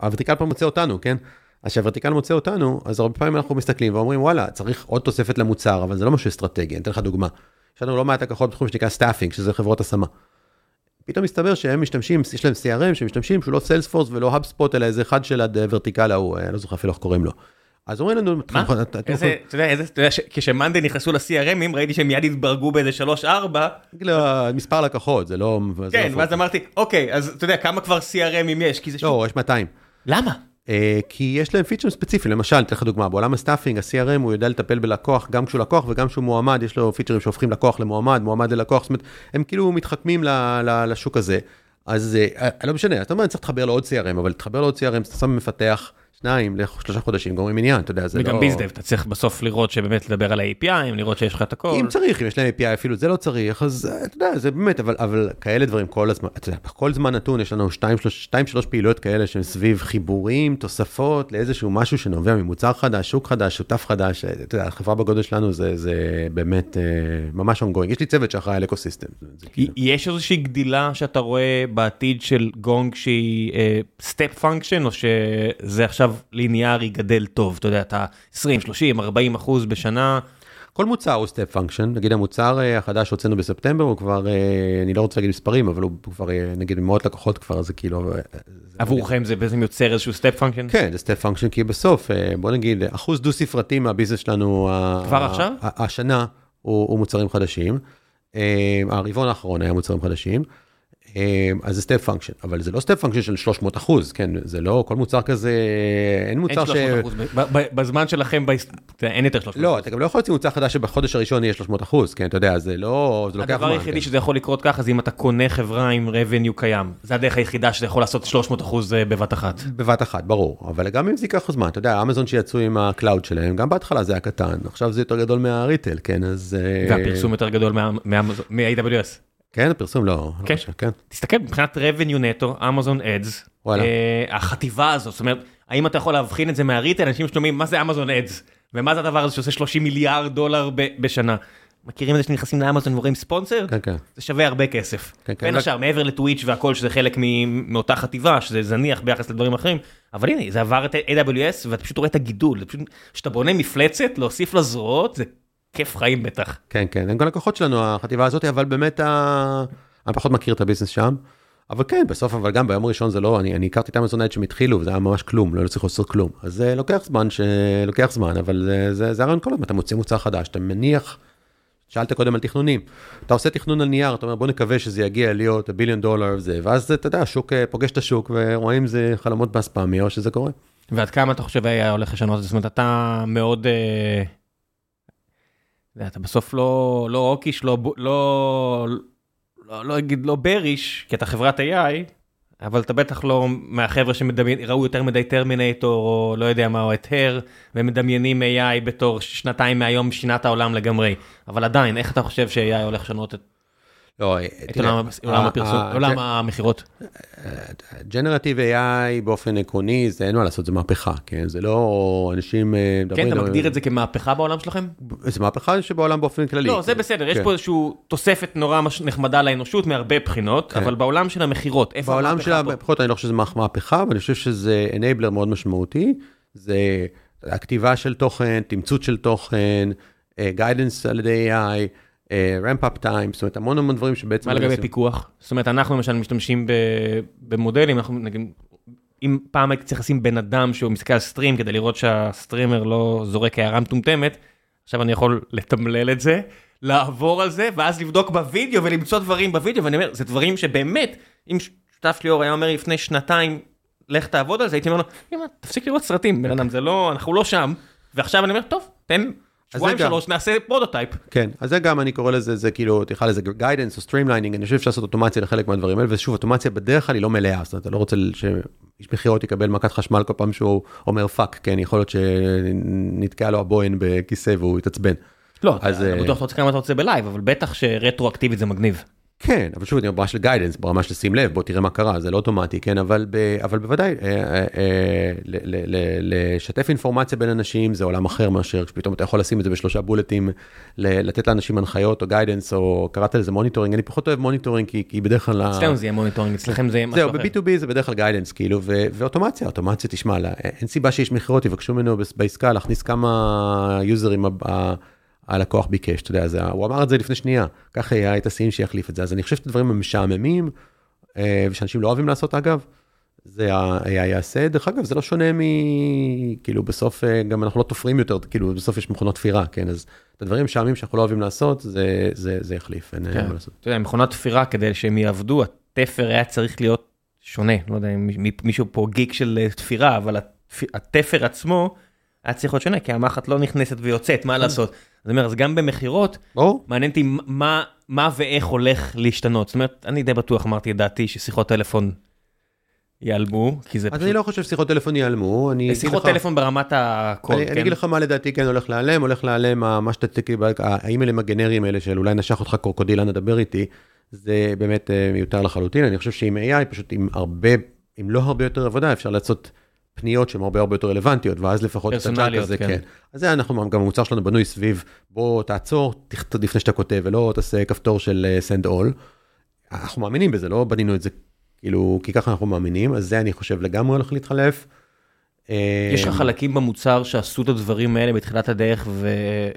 B: ה vertical פה מוצא אותנו כן. אז כשה vertical מוצא אותנו, אז הרבה פעמים אנחנו מסתכלים ואומרים, וואלה, צריך עוד תוספת למוצר, אבל זה לא משהו אסטרטגי, אני אתן לך דוגמה. יש לנו לא מעט לקוחות בתחום שנקרא staffing, שזה חברות השמה. פתאום מסתבר שהם משתמשים, יש להם CRM שמשתמשים, שהוא לא Salesforce ולא HubSpot, אלא איזה אחד של ה vertical ההוא, אני לא זוכר אפילו איך קוראים לו. אז אומרים לנו,
A: מה? איזה, אתה יודע, איזה, אתה יודע, כש monday נכנסו ל CRMים, ראיתי שהם מיד התברגו באיזה 3-4.
B: לא, מספר לקוחות, זה לא...
A: כן, ואז אמרתי, אוקיי, אז אתה יודע, כמה כבר CRMים יש? כי זה
B: לא, יש 200.
A: למה?
B: אה, כי יש להם פיצ'רים ספציפיים, למשל, אתן לך דוגמה, בעולם ה staffing, ה-CRM הוא יודע לטפל בלקוח, גם כשהוא לקוח וגם כשהוא מועמד, יש לו פיצ'רים שהופכים לקוח למועמד, מועמד ללקוח, זאת אומרת, הם כאילו מתחכמים לשוק הזה. אז אה, לא משנה, אתה אומר, אני צריך להתחבר לעוד CRM, אבל להתחבר לעוד CRM, אתה שם מפתח שניים לשלושה חודשים, גומרים עניין, אתה יודע, זה לא...
A: וגם bizdev, אתה צריך בסוף לראות שבאמת לדבר על ה-API, לראות שיש לך את הכל.
B: אם צריך, אם יש להם API אפילו זה לא צריך, אז אה, אתה יודע, זה באמת, אבל, אבל כאלה דברים כל הזמן, אתה יודע, בכל זמן נתון יש לנו 2-3 פעילויות כאלה שהן סביב חיבורים, תוספות לאיזשהו משהו שנובע ממוצר חדש, שוק חדש, שותף חדש, אה, אתה יודע, החברה בגודל שלנו זה, זה באמת אה, ממש ongoing, יש לי צוות שאחראי על ecosystem.
A: כאילו- יש איזושהי גדילה שאתה רואה בעתיד של גונג שהיא step function, או שזה עכשיו ליניארי גדל טוב, אתה יודע, אתה 20, 30, 40 אחוז בשנה.
B: כל מוצר הוא step function, נגיד המוצר אה, החדש שהוצאנו בספטמבר הוא כבר, אה, אני לא רוצה להגיד מספרים, אבל הוא כבר, אה, נגיד מאות לקוחות כבר, זה כאילו...
A: עבורכם זה בעצם יוצר איזשהו step function?
B: כן, זה step function, כי בסוף, בוא נגיד, אחוז דו ספרתי מה business שלנו...
A: כבר עכשיו?
B: השנה הוא מוצרים חדשים. הרבעון האחרון היה מוצרים חדשים. אמ, אז זה step function, אבל זה לא step function של 300 אחוז, כן, זה לא, כל מוצר כזה, אין מוצר ש...
A: אין 300 אחוז, בזמן שלכם אין יותר 300
B: לא, אתה גם לא יכול להוציא מוצר חדש שבחודש הראשון יהיה 300 אחוז, כן, אתה יודע, זה לא, זה לוקח
A: זמן. הדבר היחידי כן. שזה יכול לקרות ככה, זה אם אתה קונה חברה עם revenue קיים, זה הדרך היחידה שזה יכול לעשות 300 אחוז אה, בבת אחת.
B: בבת אחת, ברור, אבל גם אם זה ייקח זמן, אתה יודע, אמזון שיצאו עם ה cloud שלהם, גם בהתחלה זה היה קטן, עכשיו זה יותר גדול מה retail, כן, אז...
A: אה, והפרסום יותר גדול מה-AWS.
B: כן, פרסום לא, לא
A: כן. חושב, כן. תסתכל מבחינת revenue נטו, אמזון אדס, החטיבה הזאת, זאת אומרת, האם אתה יכול להבחין את זה מה retail, אנשים שומעים מה זה אמזון אדס, ומה זה הדבר הזה שעושה 30 מיליארד דולר בשנה. מכירים את זה שנכנסים לאמזון ורואים ספונסר?
B: כן, כן.
A: זה שווה הרבה כסף. כן, כן. בין השאר, מעבר לטוויץ' והכל, שזה חלק מאותה חטיבה, שזה זניח ביחס לדברים אחרים, אבל הנה, זה עבר את AWS, ואתה פשוט רואה את הגידול, כשאתה בונה מפלצת, להוסיף לזרועות, זה כיף חיים בטח.
B: כן, כן, הם גם לקוחות שלנו, החטיבה הזאת, אבל באמת, ה... אני פחות מכיר את הביזנס שם. אבל כן, בסוף, אבל גם ביום הראשון זה לא, אני, אני הכרתי את אמזון אד שהם התחילו, וזה היה ממש כלום, לא צריך לעשות כלום. אז זה לוקח זמן, לוקח זמן, אבל זה, זה, זה הרעיון כל הזמן, אתה מוציא מוצר חדש, אתה מניח, שאלת קודם על תכנונים, אתה עושה תכנון על נייר, אתה אומר בוא נקווה שזה יגיע להיות הביליון דולר וזה, ואז אתה יודע, השוק אה, פוגש את השוק, ורואים זה חלומות באספמי או שזה קורה.
A: ועד כמה אתה חושב היה הולך לשנות את זה? זאת אומרת, אתה מאוד... אה... אתה בסוף לא, לא אוקיש, לא, לא, לא, לא אגיד לא בריש, כי אתה חברת AI, אבל אתה בטח לא מהחבר'ה שראו יותר מדי טרמינטור, או לא יודע מה, או את הר, ומדמיינים AI בתור שנתיים מהיום שינה את העולם לגמרי. אבל עדיין, איך אתה חושב ש-AI הולך לשנות את
B: לא,
A: את עולם הפרסום, עולם המכירות.
B: ג'נרטיב AI באופן עקרוני, זה אין מה לעשות, זה מהפכה, כן? זה לא אנשים
A: אה, מדברים... כן, אתה מגדיר את זה כמהפכה בעולם שלכם?
B: זה מהפכה שבעולם באופן כללי.
A: לא, זה בסדר, יש כן. פה איזושהי תוספת נורא נחמדה לאנושות מהרבה בחינות, כן. אבל בעולם של המכירות, איפה
B: המהפכה פה? בעולם של המכירות אני לא חושב שזה מהפכה, אבל אני חושב שזה אנייבלר מאוד משמעותי. זה הכתיבה של תוכן, תמצות של תוכן, אה, על ידי AI. ramp up time, זאת אומרת המון המון דברים שבעצם...
A: מה לגבי פיקוח? זאת אומרת אנחנו למשל משתמשים במודלים, אנחנו נגיד, אם פעם הייתי צריך לשים בן אדם שהוא מסתכל על stream כדי לראות שה streamer לא זורק הערה מטומטמת, עכשיו אני יכול לתמלל את זה, לעבור על זה, ואז לבדוק בווידאו ולמצוא דברים בווידאו, ואני אומר, זה דברים שבאמת, אם שותף שלי אור היה אומר לפני שנתיים, לך תעבוד על זה, הייתי אומר לו, תפסיק לראות סרטים, בן אדם, זה לא, אנחנו לא שם, ועכשיו אני אומר, טוב, תן שבועיים שלוש נעשה prototype.
B: כן, אז זה גם אני קורא לזה, זה כאילו, תקרא לזה guidance או streamlining, אני חושב שאפשר לעשות אוטומציה לחלק מהדברים האלה, ושוב, אוטומציה בדרך כלל היא לא מלאה, זאת אומרת, אתה לא רוצה שאיש מכירות יקבל מכת חשמל כל פעם שהוא אומר fuck, כן, יכול להיות שנתקע לו הבוהן בכיסא והוא יתעצבן.
A: לא, אתה אה, בטוח אתה רוצה כמה אתה רוצה ב live, אבל בטח שרטרואקטיבית זה מגניב.
B: כן, אבל שוב, ברמה של guidance, ברמה של שים לב, בוא תראה מה קרה, זה לא אוטומטי, כן, אבל, ב, אבל בוודאי, אה, אה, אה, ל, ל, ל, לשתף אינפורמציה בין אנשים זה עולם אחר מאשר כשפתאום אתה יכול לשים את זה בשלושה בולטים, ל, לתת לאנשים הנחיות או guidance, או קראת לזה monitoring, אני פחות אוהב monitoring, כי, כי בדרך כלל...
A: אצלנו זה יהיה monitoring, אצלכם זה יהיה משהו
B: אחר. זהו, ב-B2B זה בדרך כלל guidance, כאילו, ו, ואוטומציה, אוטומציה, תשמע, אין סיבה שאיש מכירות, יבקשו ממנו בעסקה להכניס כמה יוזרים הלקוח ביקש, אתה יודע, זה, הוא אמר את זה לפני שנייה, ככה היה את השיאים שיחליף את זה, אז אני חושב שדברים הם משעממים, אה, ושאנשים לא אוהבים לעשות אגב, זה היה יעשה, דרך אגב, זה לא שונה מ... כאילו בסוף אה, גם אנחנו לא תופרים יותר, כאילו בסוף יש מכונות תפירה, כן, אז את הדברים המשעממים שאנחנו לא אוהבים לעשות, זה, זה, זה יחליף, אין
A: כן. מה לעשות. אתה יודע, מכונות תפירה, כדי שהם יעבדו, התפר היה צריך להיות שונה, לא יודע אם מישהו פה גיק של אה, תפירה, אבל התפר עצמו היה צריך להיות שונה, כי המחט לא נכנסת ויוצאת, מה לעשות. זאת אומרת, אז גם במכירות, מעניין אותי מה מה ואיך הולך להשתנות. זאת אומרת, אני די בטוח אמרתי את דעתי ששיחות טלפון ייעלמו, כי זה
B: אז אני לא חושב ששיחות טלפון ייעלמו, אני אגיד
A: שיחות
B: לך-
A: טלפון ברמת הקול,
B: אני,
A: כן?
B: אני אגיד לך מה לדעתי כן הולך להיעלם, הולך להיעלם מה שאתה תגיד, האימיילים הגנריים האלה של אולי נשך אותך קרוקודיל, אנא דבר איתי, זה באמת אה, מיותר לחלוטין, אני חושב שעם AI, פשוט עם הרבה, עם לא הרבה יותר עבודה, אפשר לעשות פניות שהן הרבה הרבה יותר רלוונטיות, ואז לפחות את הצ'אט הזה,
A: כן.
B: כן. אז זה אנחנו, גם המוצר שלנו בנוי סביב, בוא תעצור תכתוב לפני שאתה כותב, ולא תעשה כפתור של אה, send all. אנחנו מאמינים בזה, לא בנינו את זה, כאילו, כי ככה אנחנו מאמינים, אז זה אני חושב לגמרי הולך להתחלף.
A: יש לך
B: אה,
A: חלקים במוצ'ר שעשו את הדברים האלה בתחילת הדרך,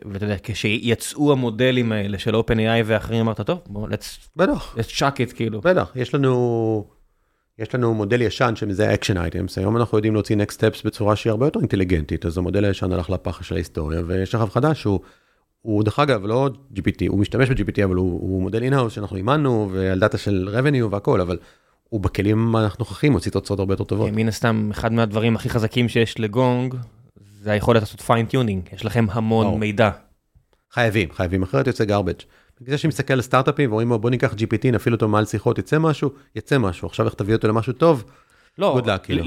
A: ואתה יודע, כשיצאו המודלים האלה של OpenAI ואחרים, אמרת, טוב, בוא, let's,
B: בטח.
A: let's chuck it, כאילו.
B: בטח, יש לנו, יש לנו מודל ישן שמזה action items, היום אנחנו יודעים להוציא next steps בצורה שהיא הרבה יותר אינטליגנטית, אז המודל הישן הלך לפח של ההיסטוריה, ויש עכשיו חדש שהוא, הוא דרך אגב לא GPT, הוא משתמש ב-GPT, אבל הוא, הוא מודל in-house שאנחנו אימנו, ועל דאטה של revenue והכל, אבל הוא בכלים הנוכחיים מוציא תוצאות הרבה יותר טובות.
A: מן הסתם, אחד מהדברים הכי חזקים שיש לגונג, זה היכולת לעשות fine-tuning, יש לכם המון
B: ברור.
A: מידע.
B: חייבים, חייבים, אחרת יוצא garbage. בגלל שאני מסתכל על סטארט-אפים ואומרים לו בוא ניקח GPT, נפעיל אותו מעל שיחות, יצא משהו, יצא משהו, עכשיו איך תביא אותו למשהו טוב?
A: לא,
B: luck, כאילו.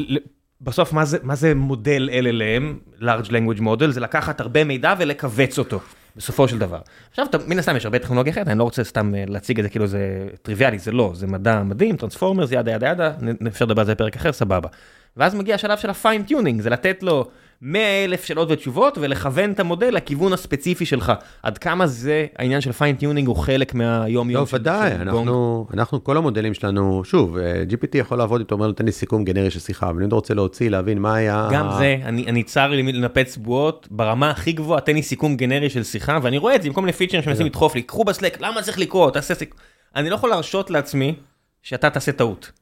A: בסוף מה זה, מה זה מודל LLM, large language model, זה לקחת הרבה מידע ולכווץ אותו, בסופו של דבר. עכשיו, אתה- מן הסתם יש הרבה טכנולוגיה אחרת, אני לא רוצה סתם אה, להציג את זה כאילו זה טריוויאלי, זה לא, זה מדע מדהים, transformers, yada yada yada, נ- אפשר לדבר על זה בפרק אחר, סבבה. ואז מגיע השלב של ה fine-tuning, זה לתת לו 100 אלף שאלות ותשובות ולכוון את המודל לכיוון הספציפי שלך. עד כמה זה, העניין של fine-tuning הוא חלק מהיום יום
B: לא, ודאי, אנחנו, אנחנו, כל המודלים שלנו, שוב, אה, GPT יכול לעבוד איתו, אומר לו, תן לי סיכום גנרי של שיחה, אבל אם אתה רוצה להוציא, להבין מה היה...
A: גם זה, אני, אני צר לי לנפץ בועות, ברמה הכי גבוהה, תן לי סיכום גנרי של שיחה, ואני רואה את זה עם כל מיני פיצ'רים שמנסים לדחוף לי, קחו בסלק, למה צריך לקרוא, תעשה סיכום. אני לא יכול להרשות לעצמי שאתה תעשה טעות.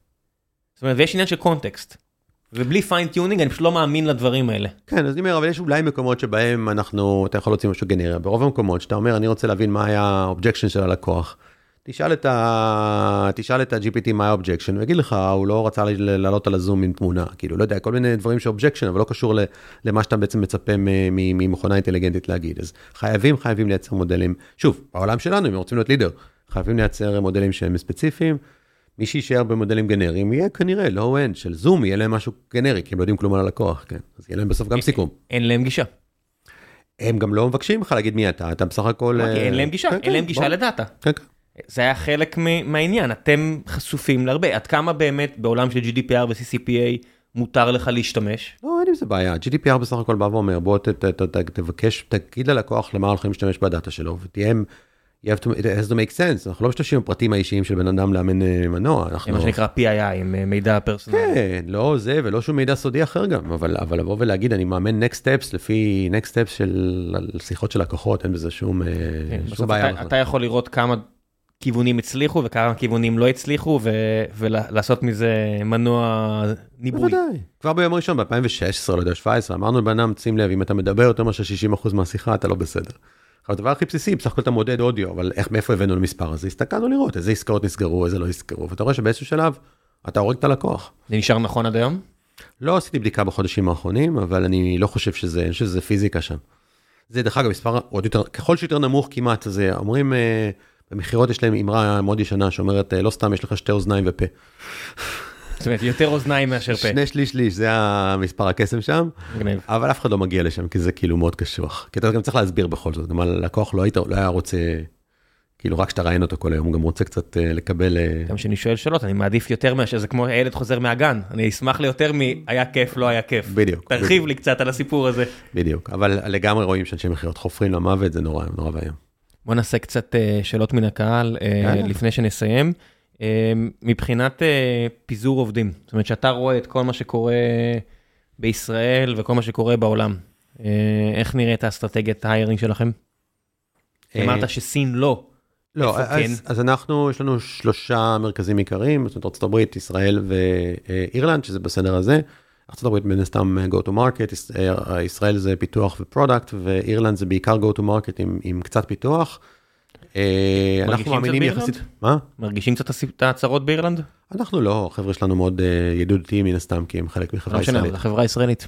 A: זאת אומרת, ויש עניין של context. ובלי fine-tuning אני פשוט לא מאמין לדברים האלה.
B: כן, אז אני אומר, אבל יש אולי מקומות שבהם אנחנו, אתה יכול להוציא משהו גנרי, ברוב המקומות שאתה אומר, אני רוצה להבין מה היה ה objection של הלקוח. תשאל את ה-GPT מה ה-objection, הוא יגיד לך, הוא לא רצה לעלות על הזום עם תמונה, כאילו, לא יודע, כל מיני דברים ש-objection, אבל לא קשור למה שאתה בעצם מצפה ממכונה אינטליגנטית להגיד. אז חייבים, חייבים לייצר מודלים, שוב, בעולם שלנו, אם רוצים להיות leader, חייבים לייצר מודלים שהם ספציפיים. מי שיישאר במודלים גנריים יהיה כנראה low-end של זום, יהיה להם משהו גנרי, כי הם לא יודעים כלום על הלקוח, כן. אז יהיה להם בסוף גם סיכום.
A: אין להם גישה.
B: הם גם לא מבקשים לך להגיד מי אתה, אתה בסך הכל...
A: אין להם גישה,
B: כן,
A: אין
B: כן,
A: להם גישה. לדאטה.
B: כן.
A: זה היה חלק מהעניין, אתם חשופים להרבה. עד כמה באמת בעולם של GDPR ו-CCPA מותר לך להשתמש?
B: לא, אין עם זה בעיה. GDPR בסך הכל בא ואומר, בוא תבקש, תגיד ללקוח למה הולכים להשתמש בדאטה שלו, ותהיה... you have to, it has to make sense, אנחנו לא משתמשים בפרטים האישיים של בן אדם לאמן אה, מנוע, אנחנו...
A: מה שנקרא PII, עם אה, מידע פרסונלי.
B: כן, לא זה ולא שום מידע סודי אחר גם, אבל, אבל לבוא ולהגיד, אני מאמן next steps לפי next steps של שיחות של לקוחות, אין בזה שום, אה,
A: כן,
B: שום בעיה.
A: אתה. אתה יכול לראות כמה כיוונים הצליחו וכמה כיוונים לא הצליחו ו- ולעשות מזה מנוע ניבוי.
B: בוודאי. כבר ביום הראשון, ב-2016, לא יודע, 17, אמרנו לבן אדם, שים לב, אם אתה מדבר יותר מאשר 60% מהשיחה, אתה לא בסדר. הדבר הכי בסיסי, בסך הכל אתה מודד אודיו, אבל איך, מאיפה הבאנו למספר הזה? הסתכלנו לראות איזה עסקאות נסגרו, איזה לא נסגרו, ואתה רואה שבאיזשהו שלב, אתה הורג את הלקוח.
A: זה נשאר נכון עד היום?
B: לא עשיתי בדיקה בחודשים האחרונים, אבל אני לא חושב שזה, אני חושב שזה פיזיקה שם. זה דרך אגב מספר עוד יותר, ככל שיותר נמוך כמעט, זה אומרים, אה, במכירות יש להם אמרה מאוד ישנה שאומרת, אה, לא סתם יש לך שתי אוזניים ופה.
A: זאת אומרת, יותר אוזניים מאשר פה.
B: שני שליש שליש, זה המספר הקסם שם.
A: מגניב.
B: אבל אף אחד לא מגיע לשם, כי זה כאילו מאוד קשוח. כי אתה גם צריך להסביר בכל זאת, גם הלקוח לא, היית, לא היה רוצה, כאילו רק שאתה ראיין אותו כל היום, הוא גם רוצה קצת אה, לקבל... אה,
A: גם כשאני שואל שאלות, אני מעדיף יותר מאשר זה כמו הילד חוזר מהגן. אני אשמח ליותר מ... היה כיף, לא היה כיף.
B: בדיוק.
A: תרחיב
B: בדיוק,
A: לי קצת על הסיפור הזה.
B: בדיוק, אבל לגמרי רואים שאנשי מכירות חופרים למוות, זה נורא, נורא ואיום.
A: בוא נעשה קצת אה, שאלות מן הקהל. לפני שנסיים. אה, מבחינת אה, פיזור עובדים, זאת אומרת שאתה רואה את כל מה שקורה בישראל וכל מה שקורה בעולם, אה, איך נראית האסטרטגיית ה hiring שלכם?
B: אה,
A: אמרת שסין לא.
B: לא, אז,
A: כן?
B: אז אנחנו, יש לנו שלושה מרכזים עיקריים, זאת אומרת ארה"ב, ישראל ואירלנד, שזה בסדר הזה. ארה"ב מן הסתם go to market, יש- ישראל זה פיתוח ו product, ואירלנד זה בעיקר go to market עם, עם קצת פיתוח. אה, אנחנו מאמינים יחסית, מה?
A: מרגישים קצת את ההצהרות באירלנד?
B: אנחנו לא, החבר'ה שלנו מאוד אה, ידידותיים מן הסתם, כי הם חלק מחברה
A: לא
B: ישראלית.
A: החברה הישראלית.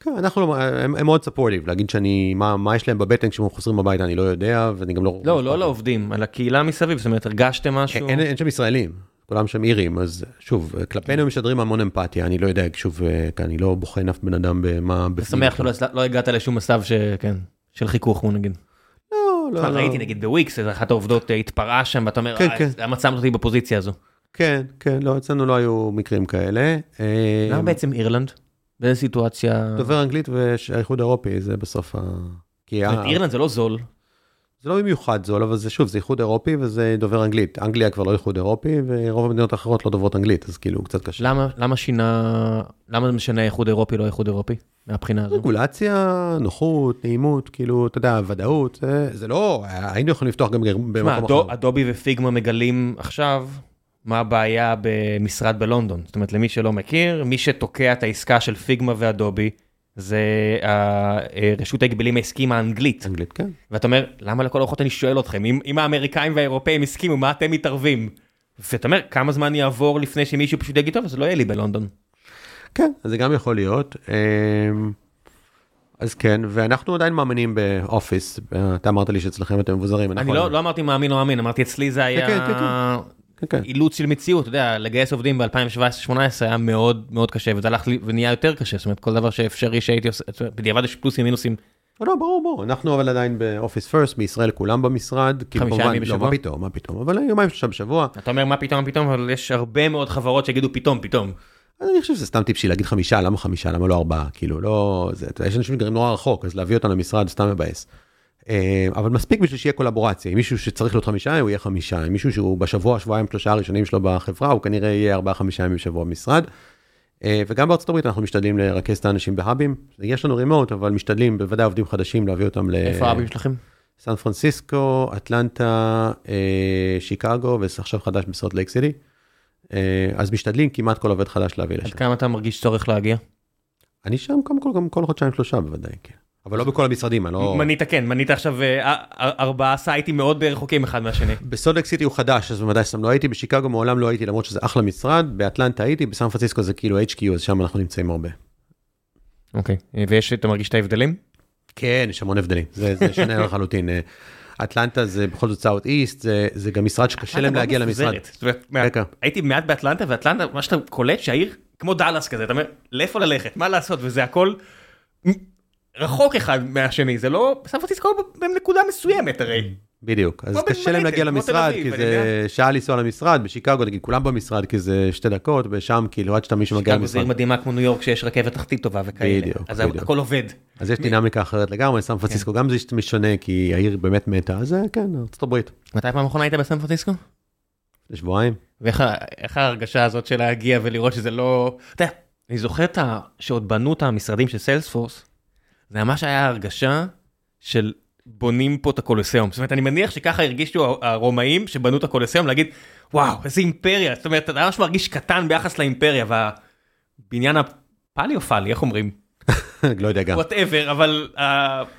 B: כן, אנחנו לא, הם, הם מאוד ספורטיב, להגיד שאני, מה, מה יש להם בבטן כשהם חוזרים הביתה, אני לא יודע, ואני גם לא...
A: לא, לא לעובדים, על הקהילה מסביב, זאת אומרת, הרגשתם משהו?
B: אין, אין שם ישראלים, כולם שם אירים, אז שוב, כלפינו משדרים המון אמפתיה, אני לא יודע, שוב, כי אני לא בוחן אף בן אדם במה...
A: אתה שמח שלא לא הגעת לשום מצב שכן, של חיכוך, בוא נגיד.
B: לא, לא.
A: ראיתי נגיד בוויקס, אחת העובדות התפרעה שם, ואתה אומר,
B: כן, כן.
A: למה שמת אותי בפוזיציה הזו?
B: כן, כן, לא, אצלנו לא היו מקרים כאלה.
A: למה בעצם אירלנד? באיזה סיטואציה?
B: דובר אנגלית והאיחוד האירופי, זה בסוף ה...
A: אירלנד זה לא זול.
B: זה לא במיוחד זול, אבל זה שוב, זה איחוד אירופי וזה דובר אנגלית. אנגליה כבר לא איחוד אירופי, ורוב המדינות האחרות לא דוברות אנגלית, אז כאילו קצת קשה.
A: למה, למה שינה, למה זה משנה איחוד אירופי לא איחוד אירופי, מהבחינה הזו?
B: רגולציה, נוחות, נעימות, כאילו, אתה יודע, ודאות, זה, זה לא, היינו יכולים לפתוח גם במקום אחר.
A: אדובי ופיגמה מגלים עכשיו מה הבעיה במשרד בלונדון. זאת אומרת, למי שלא מכיר, מי שתוקע את העסקה של פיגמה ואדובי, זה רשות ההגבלים העסקיים האנגלית.
B: אנגלית, כן.
A: ואתה אומר, למה לכל אורחות אני שואל אתכם, אם, אם האמריקאים והאירופאים הסכימו, מה אתם מתערבים? ואתה אומר, כמה זמן יעבור לפני שמישהו פשוט יגיד, טוב, אז לא יהיה לי בלונדון.
B: כן, זה גם יכול להיות. אז כן, ואנחנו עדיין מאמינים באופיס, אתה אמרת לי שאצלכם אתם מבוזרים.
A: אני לא, לא אמרתי מאמין או מאמין, אמרתי אצלי זה היה...
B: כן.
A: אילוץ של מציאות, אתה יודע, לגייס עובדים ב-2017-2018 היה מאוד מאוד קשה, וזה הלך ונהיה יותר קשה, זאת אומרת, כל דבר שאפשרי שהייתי עושה, בדיעבד יש פלוסים מינוסים.
B: לא, ברור, ברור, אנחנו אבל עדיין באופיס פרסט, בישראל כולם במשרד.
A: חמישה ימים בשבוע?
B: לא, מה פתאום, מה פתאום, אבל יומיים שלושה בשבוע.
A: אתה אומר מה פתאום, מה פתאום, אבל יש הרבה מאוד חברות שיגידו פתאום, פתאום.
B: אני חושב שזה סתם טיפשי להגיד חמישה, למה חמישה, למה לא ארבעה, כאילו, לא, זה, יש אנשים שגרים נורא רחוק, אז להביא אותם למשרד סתם מבאס. אה, אבל מספיק בשביל שיהיה קולבורציה, אם מישהו שצריך להיות חמישה, הוא יהיה חמישה, אם מישהו שהוא בשבוע, שבועיים, שלושה הראשונים שלו בחברה, הוא כנראה יהיה ארבעה, חמישה ימים בשבוע במשרד. אה, וגם בארצות הברית אנחנו משתדלים לרכז את האנשים בהאבים, יש לנו רימוט, אבל משתדלים, בוודאי עובדים חדשים, להביא אותם ל...
A: איפה ההאבים שלכם?
B: סן פרנסיסקו, אטלנטה, אה, שיקגו, ועכשיו חדש בסרט לייק סיטי. אז משתדלים כמעט כל עובד חדש להביא לשם.
A: עד כמה אתה מרגיש צורך להגיע?
B: אני שם קודם כל, גם כל חודשיים שלושה בוודאי, כן. אבל לא בכל המשרדים, אני לא...
A: מנית כן, מנית עכשיו ארבעה סייטים מאוד רחוקים אחד מהשני.
B: בסודק סיטי הוא חדש, אז בוודאי סתם לא הייתי, בשיקגו מעולם לא הייתי, למרות שזה אחלה משרד, באטלנטה הייתי, בסן פרנסיסקו זה כאילו HQ, אז שם אנחנו נמצאים הרבה.
A: אוקיי, ויש, אתה מרגיש את ההבדלים?
B: כן, יש המון הבדלים, זה שונה [laughs] לחלוטין. אטלנטה זה בכל זאת סאוט איסט, זה, זה גם משרד שקשה להם להגיע למשרד.
A: הייתי מעט באטלנטה, ואטלנטה, מה שאתה קולט שהעיר כמו דאלאס כזה, אתה אומר, לאיפה ללכת, מה לעשות, וזה הכל רחוק אחד מהשני, זה לא, סן פרנסיסקו בנקודה מסוימת הרי.
B: בדיוק, אז קשה להם להגיע למשרד, כי זה שעה לנסוע למשרד, בשיקגו נגיד כולם במשרד, כי זה שתי דקות, ושם כאילו עד שאתה מישהו מגיע למשרד.
A: שיקגו זה עיר מדהימה כמו ניו יורק שיש רכבת תחתית טובה וכאלה,
B: בדיוק,
A: אז הכל עובד.
B: אז יש דינמיקה אחרת לגמרי, סן פרנסיסקו גם זה משונה, כי העיר באמת מתה, אז כן, ארצות הברית.
A: מתי פעם אחרונה היית בסן פרנסיסקו?
B: לשבועיים.
A: ואיך ההרגשה הזאת של להגיע ולראות שזה לא, אתה יודע, אני זוכר שעוד בנו את המשרדים של סיילספורס, זה ממש היה הרגשה של בונים פה את הקולוסיאום. זאת אומרת, אני מניח שככה הרגישו הרומאים שבנו את הקולוסיאום, להגיד, וואו, איזה אימפריה. זאת אומרת, אתה ממש מרגיש קטן ביחס לאימפריה, והבניין הפליופלי, איך אומרים? [laughs]
B: לא יודע גם.
A: whatever, אבל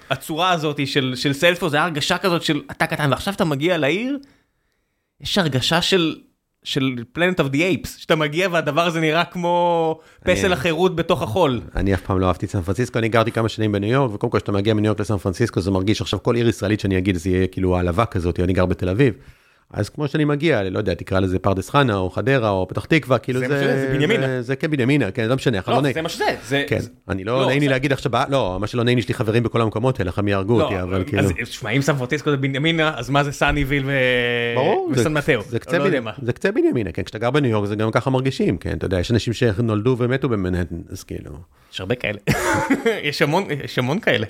A: הצורה הזאת של, של סיילספורס, זה היה הרגשה כזאת של אתה קטן, ועכשיו אתה מגיע לעיר, יש הרגשה של של Planet of the Apes, שאתה מגיע והדבר הזה נראה כמו פסל החירות בתוך החול.
B: אני אף פעם לא אהבתי את סן פרנסיסקו, אני גרתי כמה שנים בניו יורק, וקודם כל כשאתה מגיע מניו יורק לסן פרנסיסקו זה מרגיש עכשיו כל עיר ישראלית שאני אגיד זה יהיה כאילו העלבה כזאת, אני גר בתל אביב. אז כמו שאני מגיע, לא יודע, תקרא לזה פרדס חנה או חדרה או פתח תקווה, כאילו זה...
A: זה בנימינה.
B: זה זה כבנימינה, כן, לא משנה,
A: לא, זה מה שזה. זה,
B: כן, אני לא, לא נעים לי להגיד עכשיו, לא, מה שלא נעים לי, יש לי חברים בכל המקומות האלה, הם יהרגו אותי, אבל כאילו...
A: אז שמע, אם סן פרנסיסקו זה בנימינה, אז מה זה סאניווייל וסן מטאו?
B: זה קצה בנימינה, כן, כשאתה גר בניו יורק זה גם ככה מרגישים, כן, אתה יודע, יש אנשים שנולדו ומתו במנהטן, אז כאילו...
A: יש הרבה כאלה, [laughs] יש המון, יש המון כאלה,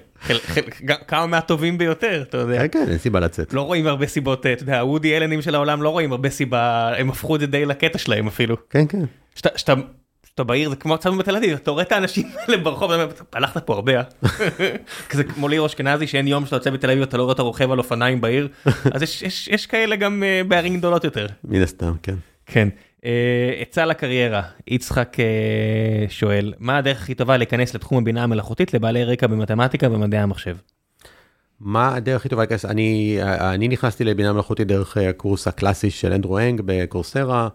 A: כמה מהטובים ביותר, אתה יודע.
B: כן, כן, אין סיבה לצאת.
A: לא רואים הרבה סיבות, אתה יודע, הוודי אלנים של העולם לא רואים הרבה סיבה, הם הפכו את זה די לקטע שלהם אפילו.
B: כן, כן.
A: שאתה בעיר זה כמו צמוד בתל אביב, אתה רואה את האנשים האלה ברחוב, הלכת פה הרבה, [laughs] כזה כמו ליאור אשכנזי שאין יום שאתה יוצא בתל אביב אתה לא רואה את הרוכב על אופניים בעיר, [laughs] אז יש כאלה גם בערים גדולות יותר.
B: מן הסתם, כן.
A: כן. עצה לקריירה, יצחק שואל, מה הדרך הכי טובה להיכנס לתחום הבינה המלאכותית לבעלי רקע במתמטיקה ומדעי המחשב?
B: מה הדרך הכי טובה להיכנס? אני, אני נכנסתי לבינה מלאכותית דרך הקורס הקלאסי של אנדרו הנג בקורסרה.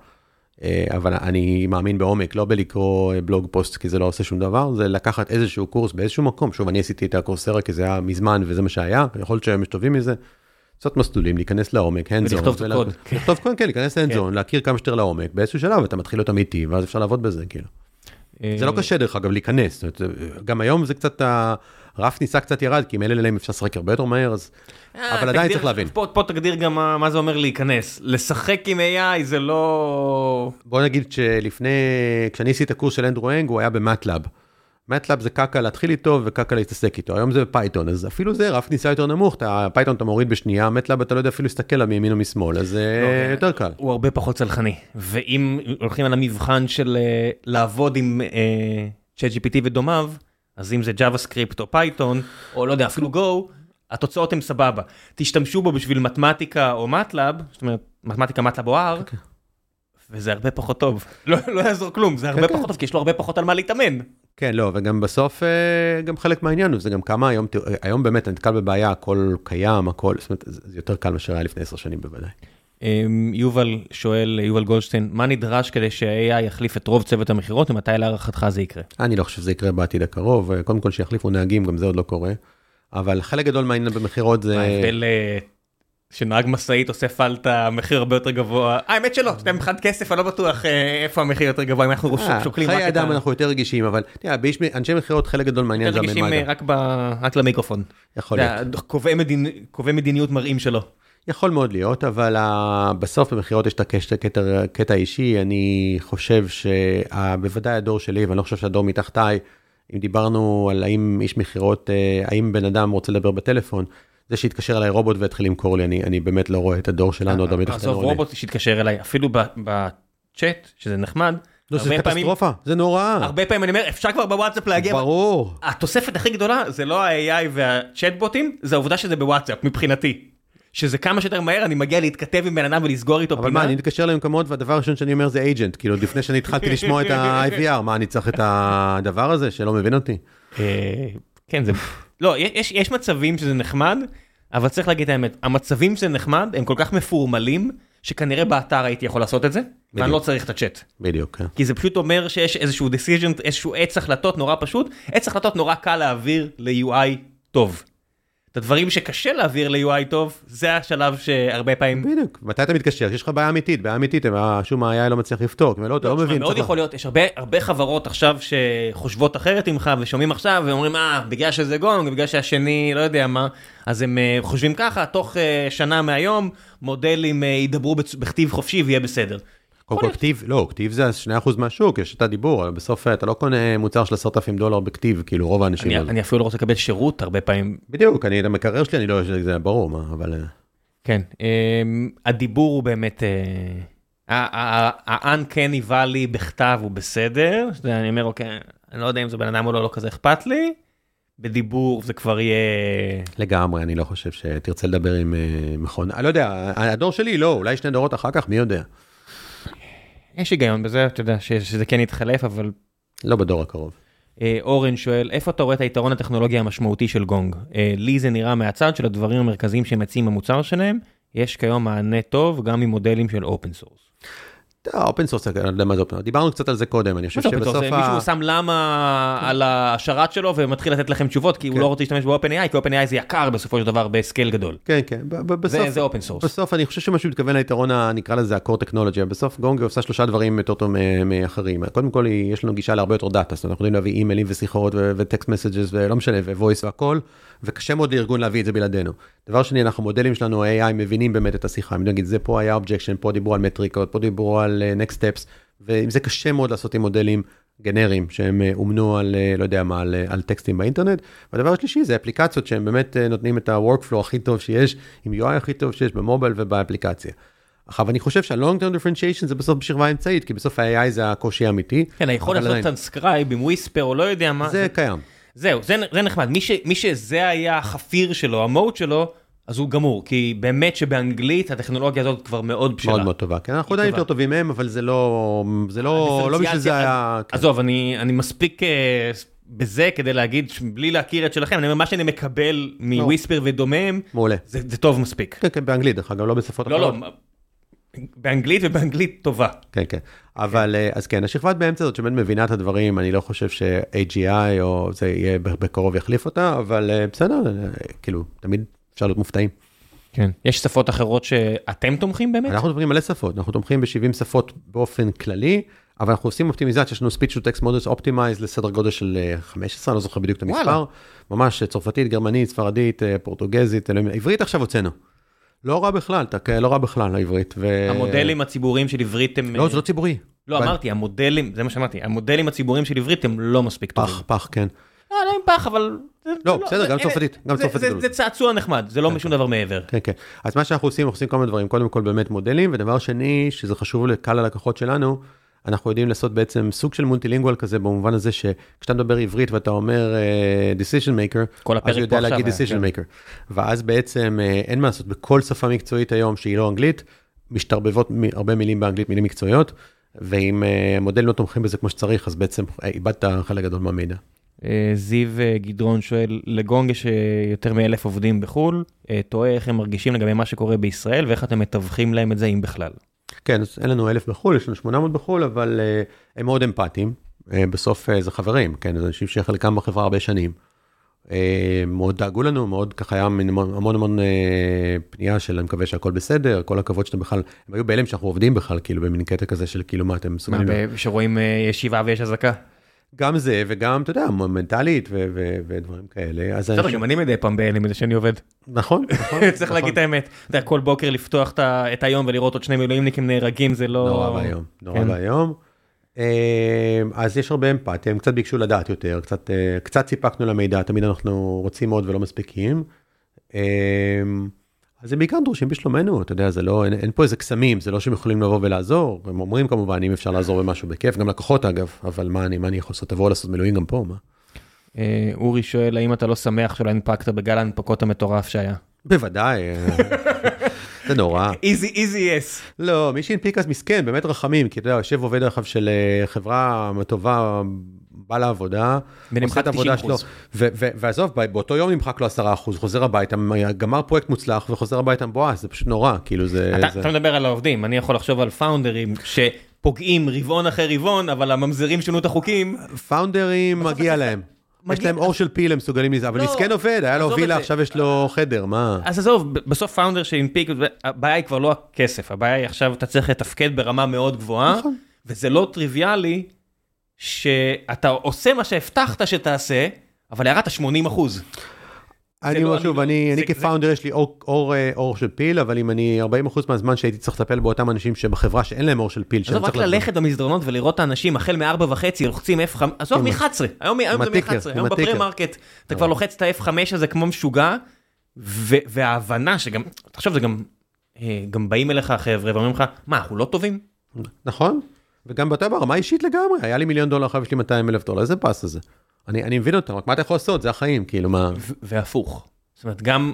B: אה, אבל אני מאמין בעומק, לא בלקרוא אה, בלוג פוסט כי זה לא עושה שום דבר, זה לקחת איזשהו קורס באיזשהו מקום. שוב, אני עשיתי את הקורסרה כי זה היה מזמן וזה מה שהיה, יכול להיות שהם טובים מזה. לעשות מסלולים, להיכנס לעומק, hands
A: ולכתוב את הקוד.
B: לכתוב קוד, כן, להיכנס ל-hands on, להכיר כמה שיותר לעומק, באיזשהו שלב אתה מתחיל להיות אמיתי, ואז אפשר לעבוד בזה, כאילו. זה לא קשה דרך אגב להיכנס, זאת אומרת, גם היום זה קצת, הרף ניסה קצת ירד, כי עם אלה להם אפשר לשחק הרבה יותר מהר, אז...
A: אה,
B: אבל עדיין צריך להבין.
A: פה פה תגדיר גם מה מה זה אומר להיכנס. לשחק עם AI זה לא...
B: בוא נגיד שלפני, כשאני עשיתי את הקורס של אנדרו אנג, הוא היה במטלאב. מטלאב זה קקה להתחיל איתו וקקה להתעסק איתו, היום זה ב Python, אז אפילו זה רף כניסה יותר נמוך, אתה- Python אתה מוריד בשנייה, מטלאב אתה לא יודע אפילו להסתכל עליו מימין או משמאל, אז זה
A: לא,
B: יותר קל.
A: הוא הרבה פחות סלחני. ואם הולכים על המבחן של אה, לעבוד עם ChatGPT ודומיו, אז אם זה JavaScript או Python, או לא יודע, אפילו Go, התוצאות הן סבבה. תשתמשו בו בשביל מתמטיקה או מטלאב, זאת אומרת, מתמטיקה, מטלאב או R, וזה הרבה פחות טוב. לא לא יעזור כלום, זה הרבה
B: כן.
A: פחות טוב, כי יש לו הרבה פחות על מה להתאמן.
B: כן, לא, וגם בסוף, אה, גם חלק מהעניין הוא, זה גם כמה היום, תראה, היום באמת אני נתקל בבעיה, הכל קיים, הכל, זאת אומרת, זה יותר קל מאשר היה לפני עשר שנים בוודאי.
A: אמ, יובל שואל, יובל גולדשטיין, מה נדרש כדי שה-AI יחליף את רוב צוות המכירות, ומתי להערכתך זה יקרה?
B: אני לא חושב שזה יקרה בעתיד הקרוב, אה, קודם כל שיחליפו נהגים, גם זה עוד לא קורה, אבל חלק גדול מהעניין במכירות זה...
A: ההבדל אה, שנהג משאית עושה פלטה מחיר הרבה יותר גבוה? אה, האמת שלא, שאתה מבחינת כסף, אני לא בטוח אה, איפה המחיר יותר גבוה, אם אנחנו
B: אה,
A: שוקלים
B: חיי אדם. אנחנו יותר רגישים, אבל אנשי מכירות חלק גדול מהעניין זה
A: יותר רגישים רק למיקרופון.
B: יכול להיות.
A: קובעי מדינ- קובעי מדיניות מראים שלא.
B: יכול מאוד להיות, אבל בסוף במכירות יש את הקטע, קטע, קטע אישי, אני חושב שבוודאי הדור שלי, ואני לא חושב שהדור מתחתיי, אם דיברנו על האם איש מכירות, האם בן אדם רוצה לדבר בטלפון, זה שהתקשר אליי רובוט והתחיל למכור לי, אני, אני באמת לא רואה את הדור שלנו, הדור מתחתנו.
A: עזוב
B: עולה.
A: רובוט שהתקשר אליי, אפילו בצ'אט, שזה נחמד,
B: לא, זה קטסטרופה, זה נורא.
A: הרבה פעמים אני אומר, אפשר כבר בוואטסאפ להגיע,
B: ברור.
A: התוספת הכי גדולה זה לא ה-AI והצ'טבוטים, זה העובדה שזה בוואטסאפ מבחינתי. שזה כמה שיותר מהר אני מגיע להתכתב עם בן אדם ולסגור איתו
B: אבל
A: פינה.
B: מה, אני מתקשר למקומות והדבר הראשון שאני אומר זה agent, כאילו לפני שאני התחלתי לשמוע את ה-IVR, מה, אני צריך את הדבר הזה שלא מבין אותי?
A: אה, כן זה לא יש יש מצבים שזה נחמד אבל צריך להגיד את האמת המצבים שזה נחמד הם כל כך מפורמלים שכנראה באתר הייתי יכול לעשות את זה ואני לא צריך את הצ'אט
B: בדיוק, כן.
A: כי זה פשוט אומר שיש איזשהו decision איזשהו עץ החלטות נורא פשוט עץ החלטות נורא קל להעביר ל-UI טוב. הדברים שקשה להעביר ל-UI טוב זה השלב שהרבה פעמים
B: בדיוק, מתי אתה מתקשר? יש לך בעיה אמיתית, בעיה אמיתית, מה, שום ה-AI לא מצליח לפתור, כי לא, אתה לא
A: תשמע,
B: מבין.
A: מאוד
B: צריך
A: יכול להיות, יש הרבה, חברות עכשיו שחושבות אחרת ממך ושומעים עכשיו ואומרים, אה, בגלל שזה גונג, בגלל שהשני לא יודע מה, אז הם אה, חושבים ככה, תוך אה, שנה מהיום, מודלים אה, ידברו בכתיב חופשי ויהיה בסדר.
B: קודם כל כתיב, לא, כתיב זה 2% מהשוק, יש את הדיבור, בסוף אתה לא קונה מוצר של 10,000 דולר בכתיב, כאילו רוב האנשים...
A: אני, אני אפילו לא רוצה לקבל שירות הרבה פעמים.
B: בדיוק, אני, המקרר שלי, אני לא, זה ברור, מה, אבל... אה,
A: כן, אה, הדיבור הוא באמת, ה-uncanny valley בכתב הוא בסדר, יודע, אני אומר, אוקיי, אני לא יודע אם זה בן אדם או לא, לא כזה אכפת לי, בדיבור זה כבר יהיה...
B: לגמרי, אני לא חושב שתרצה לדבר עם אה, מכונה, אני לא יודע, הדור שלי לא, אולי שני דורות אחר כך, מי יודע?
A: יש היגיון בזה, אתה יודע, שזה כן יתחלף, אבל
B: לא בדור הקרוב.
A: אה, אורן שואל, איפה אתה רואה את היתרון הטכנולוגי המשמעותי של גונג? אה, לי זה נראה מהצד של הדברים המרכזיים שהם מציעים במוצר שלהם, יש כיום מענה טוב גם עם מודלים של אופן סורס.
B: אופן סורס, אני לא יודע מה זה open, דיברנו קצת על זה קודם, אני חושב שבסוף... ה-
A: מישהו שם למה על השרת שלו ומתחיל לתת לכם תשובות, כי הוא
B: כן.
A: לא רוצה להשתמש ב-OpenAI, כי OpenAI זה יקר בסופו של דבר ב scale גדול.
B: כן, כן, בסוף...
A: זה- open source.
B: בסוף אני חושב שמה שהוא מתכוון ליתרון, נקרא לזה ה-core technology, בסוף גונג עושה שלושה דברים יותר טוב מאחרים. קודם כל, יש לנו גישה להרבה יותר data, זאת אומרת, אנחנו יודעים להביא אימיילים ושיחות ו text messages ולא משנה, ו-voice והכל, וקשה מאוד לארגון להביא את זה בלעדינו. דבר שני, אנחנו מודלים שלנו, AI, מבינים באמת את השיחה, הם נגיד, זה פה היה objection, פה דיברו על מטריקות, פה דיברו על next steps, ועם זה קשה מאוד לעשות עם מודלים גנריים שהם אה, אומנו על, אה, לא יודע מה, על, אה, על טקסטים באינטרנט. והדבר השלישי זה אפליקציות שהם באמת נותנים את ה-workflow הכי טוב שיש, עם UI הכי טוב שיש במובייל ובאפליקציה. עכשיו, אני חושב שה-long term differentiation זה בסוף בשכבה האמצעית, כי בסוף ה-AI זה הקושי האמיתי.
A: כן,
B: יכול
A: לעשות טרנסקרייב עם וויספר או לא יודע מה,
B: זה קיים.
A: זהו, זה, זה נחמד, מי, ש, מי שזה היה החפיר שלו, ה moat שלו, אז הוא גמור, כי באמת שבאנגלית הטכנולוגיה הזאת כבר מאוד בשלה.
B: מאוד מאוד טובה. כן, אנחנו עדיין. יותר טובים מהם, אבל זה לא, זה לא, לא בשביל זה היה... כן.
A: עזוב, אני, אני מספיק אה, בזה כדי להגיד, בלי להכיר את שלכם, אני אומר, מה שאני מקבל מוויספר ודומיהם,
B: מעולה.
A: זה, זה טוב מספיק.
B: כן, כן, באנגלית, דרך אגב, לא בשפות
A: לא, לא,
B: אחרות.
A: באנגלית ובאנגלית טובה.
B: כן, כן. אבל אה, אז כן, השכבת באמצע הזאת שבאמת מבינה את הדברים, אני לא חושב ש-AGI או זה יהיה בקרוב יחליף אותה, אבל אה, בסדר, כאילו, תמיד אפשר להיות מופתעים.
A: כן. יש שפות אחרות שאתם תומכים באמת?
B: אנחנו מדברים מלא שפות, אנחנו תומכים ב-70 שפות באופן כללי, אבל אנחנו עושים אופטימיזציה, יש לנו speech to text models optimized לסדר גודל של 15, אני לא זוכר בדיוק את המספר, וואלה. ממש צרפתית, גרמנית, ספרדית, פורטוגזית, עברית עכשיו הוצאנו. לא רע בכלל, אתה לא רע בכלל העברית. ו...
A: המודלים הציבוריים של עברית הם...
B: לא, זה לא ציבורי.
A: לא, אמרתי, המודלים, זה מה שאמרתי, המודלים הציבוריים של עברית הם לא מספיק טובים.
B: פח, פח, כן.
A: לא, לא עם פח, אבל...
B: לא, בסדר, גם צרפתית, גם צרפתית.
A: זה צעצוע נחמד, זה לא משום דבר מעבר.
B: כן, כן. אז מה שאנחנו עושים, אנחנו עושים כל מיני דברים, קודם כל באמת מודלים, ודבר שני, שזה חשוב לקהל הלקוחות שלנו, אנחנו יודעים לעשות בעצם סוג של מולטילינגואל כזה, במובן הזה שכשאתה מדבר עברית ואתה אומר uh, decision maker, אז הוא יודע להגיד decision כן. maker. ואז בעצם uh, אין מה לעשות, בכל שפה מקצועית היום שהיא לא אנגלית, משתרבבות הרבה מילים באנגלית, מילים מקצועיות, ואם uh, המודלים לא תומכים בזה כמו שצריך, אז בעצם איבדת חלק גדול מהמידע.
A: זיו גדרון שואל, לגונג יש יותר מאלף עובדים בחו"ל, תוהה איך הם מרגישים לגבי מה שקורה בישראל ואיך אתם מתווכים להם את זה אם בכלל.
B: כן, אז אין לנו אלף בחו"ל, יש לנו 800 בחו"ל, אבל uh, הם מאוד אמפתיים. Uh, בסוף uh, זה חברים, כן, זה אנשים שחלקם בחברה הרבה שנים. Uh, מאוד דאגו לנו, מאוד ככה היה המון המון, המון uh, פנייה של אני מקווה שהכל בסדר, כל הכבוד שאתם בכלל, הם היו בהלם שאנחנו עובדים בכלל, כאילו במין קטע כזה של כאילו מה אתם מסוגלים.
A: מה, שרואים uh, ישיבה ויש אזעקה?
B: גם זה וגם אתה יודע מנטלית ודברים כאלה.
A: בסדר גם אני מדי פעם בהלם מזה שאני עובד.
B: נכון, [laughs] נכון.
A: צריך נכון. להגיד את האמת. אתה יודע כל בוקר לפתוח את היום ולראות עוד שני מילואימניקים נהרגים זה לא...
B: נורא ואיום, נורא כן. ואיום. אמ, אז יש הרבה אמפתיה, הם קצת ביקשו לדעת יותר, קצת, אה, קצת סיפקנו למידע, תמיד אנחנו רוצים מאוד ולא מספיקים. אז הם בעיקר דורשים בשלומנו, אתה יודע, זה לא, אין, אין פה איזה קסמים, זה לא שהם יכולים לבוא ולעזור, הם אומרים כמובן, אם אפשר לעזור במשהו בכיף, גם לקוחות אגב, אבל מה אני, מה אני יכול לעשות, תבואו לעשות מילואים גם פה, מה?
A: אה, אורי שואל, האם אתה לא שמח שלא הנפקת בגל ההנפקות המטורף שהיה?
B: בוודאי, אה, זה נורא.
A: איזי, איזי יס.
B: לא, מי שהנפיק אז מסכן, באמת רחמים, כי אתה יודע, יושב עובד עכשיו של אה, חברה טובה בא לעבודה,
A: עושה את העבודה שלו,
B: ועזוב, באותו יום נמחק לו 10 אחוז, חוזר הביתה, גמר פרויקט מוצלח וחוזר הביתה מבואס, זה פשוט נורא, כאילו זה...
A: אתה, זה... אתה מדבר על העובדים, אני יכול לחשוב על פאונדרים שפוגעים רבעון אחרי רבעון, אבל הממזרים שינו את החוקים.
B: פאונדרים מגיע להם. יש להם אור של פיל, הם מסוגלים לזה, אבל לא, מסכן עובד, היה לו וילה, עכשיו יש לו חדר, מה?
A: אז עזוב, בסוף פאונדר שהנפיק, הבעיה היא כבר לא הכסף, הבעיה היא עכשיו אתה צריך לתפקד ברמה מאוד גבוהה, נכון. וזה לא טריוויאלי שאתה עושה מה שהבטחת שתעשה, אבל ירדת 80 אחוז.
B: אני אומר לא- שוב, אני כ founder יש לי אור של פיל, אבל אם אני 40 אחוז מהזמן שהייתי צריך לטפל באותם אנשים שבחברה שאין להם אור של פיל,
A: עזוב רק ללכת במסדרונות ולראות את האנשים החל מ-4 וחצי לוחצים F5, עזוב מ-11, היום זה מ-11, היום ב pre market, אתה כבר לוחץ את ה-F5 הזה כמו משוגע, וההבנה שגם, תחשוב זה גם, אה, גם באים אליך חבר'ה ואומרים לך, מה, אנחנו לא טובים?
B: נכון. וגם באותה ברמה אישית לגמרי, היה לי מיליון דולר, עכשיו יש לי 200 אלף דולר, איזה פס זה? אני, אני מבין אותם, רק מה אתה יכול לעשות? זה החיים, כאילו מה...
A: והפוך. זאת אומרת, גם,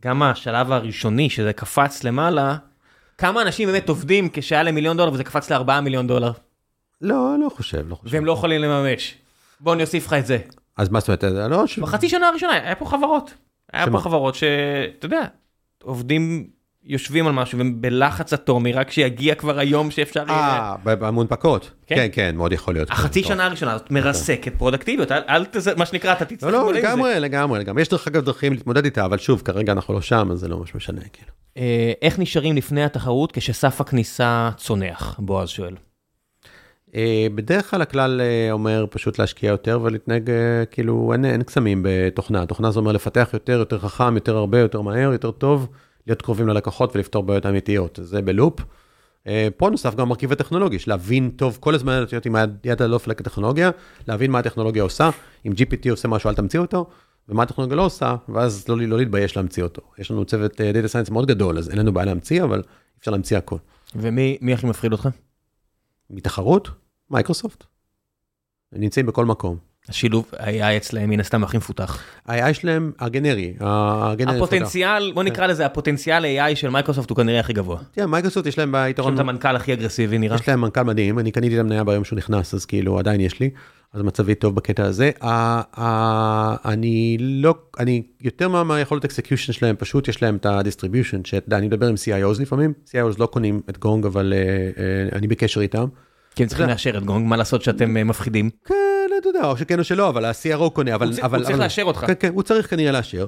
A: גם השלב הראשוני שזה קפץ למעלה, כמה אנשים באמת עובדים כשהיה להם מיליון דולר וזה קפץ לארבעה מיליון דולר?
B: לא, לא חושב, לא חושב.
A: והם לא יכולים לממש. בוא אני אוסיף לך את זה.
B: אז מה זאת אומרת, לא... ש...
A: בחצי שנה הראשונה היה פה חברות. היה שמה? פה חברות שאתה יודע, עובדים יושבים על משהו והם בלחץ אטומי רק שיגיע כבר היום שאפשר.
B: אה, במונפקות. כן? כן, כן, מאוד יכול להיות.
A: החצי שנה הראשונה הזאת מרסקת פרודקטיביות, אל תזה, מה שנקרא, אתה תצטרך
B: לא, לא, לגמרי, לגמרי, לגמרי. יש דרך אגב דרכים להתמודד איתה, אבל שוב, כרגע אנחנו לא שם, אז זה לא ממש משנה, כאילו.
A: אה, איך נשארים לפני התחרות כשסף הכניסה צונח? בועז שואל.
B: אה, בדרך כלל הכלל אה, אומר פשוט להשקיע יותר ולהתנהג כאילו אין קסמים בתוכנה, תוכנה זה אומר לפתח יותר, יותר חכם, יותר הרבה, יותר מהר, יותר טוב. להיות קרובים ללקוחות ולפתור בעיות אמיתיות, זה בלופ. אה, פה נוסף גם מרכיב הטכנולוגי, של טוב, כל הזמן להיות עם היד על הדופק הטכנולוגיה, להבין מה הטכנולוגיה עושה, אם GPT עושה משהו אל תמציא אותו, ומה הטכנולוגיה לא עושה, ואז לא, לא להתבייש להמציא אותו. יש לנו צוות data science מאוד גדול, אז אין לנו בעיה להמציא, אבל אפשר להמציא הכל.
A: ומי הכי מפחיד אותך?
B: מתחרות? מייקרוסופט. הם נמצאים בכל מקום.
A: השילוב AI אצלהם מן הסתם הכי מפותח.
B: ה-AI שלהם הגנרי,
A: הגנרי הפוטנציאל, בוא נקרא לזה הפוטנציאל AI של מייקרוסופט הוא כנראה הכי גבוה.
B: תראה, מייקרוסופט יש להם ביתרון...
A: יש להם את המנכ"ל הכי אגרסיבי נראה.
B: יש להם מנכ"ל מדהים, אני קניתי את המניה ביום שהוא נכנס, אז כאילו עדיין יש לי. אז מצבי טוב בקטע הזה. אני לא, אני יותר מהיכולת execution שלהם, פשוט יש להם את ה distribution, שאתה יודע, אני מדבר עם CIOs לפעמים, CIOs לא קונים את גונג, אבל אני בקשר איתם.
A: כי הם צריכים לאשר את גונג, מה לעשות שאתם מפחידים?
B: כן, אתה יודע, או שכן או שלא, אבל ה-CRO קונה, אבל...
A: הוא צריך לאשר אותך.
B: כן, כן, הוא צריך כנראה לאשר.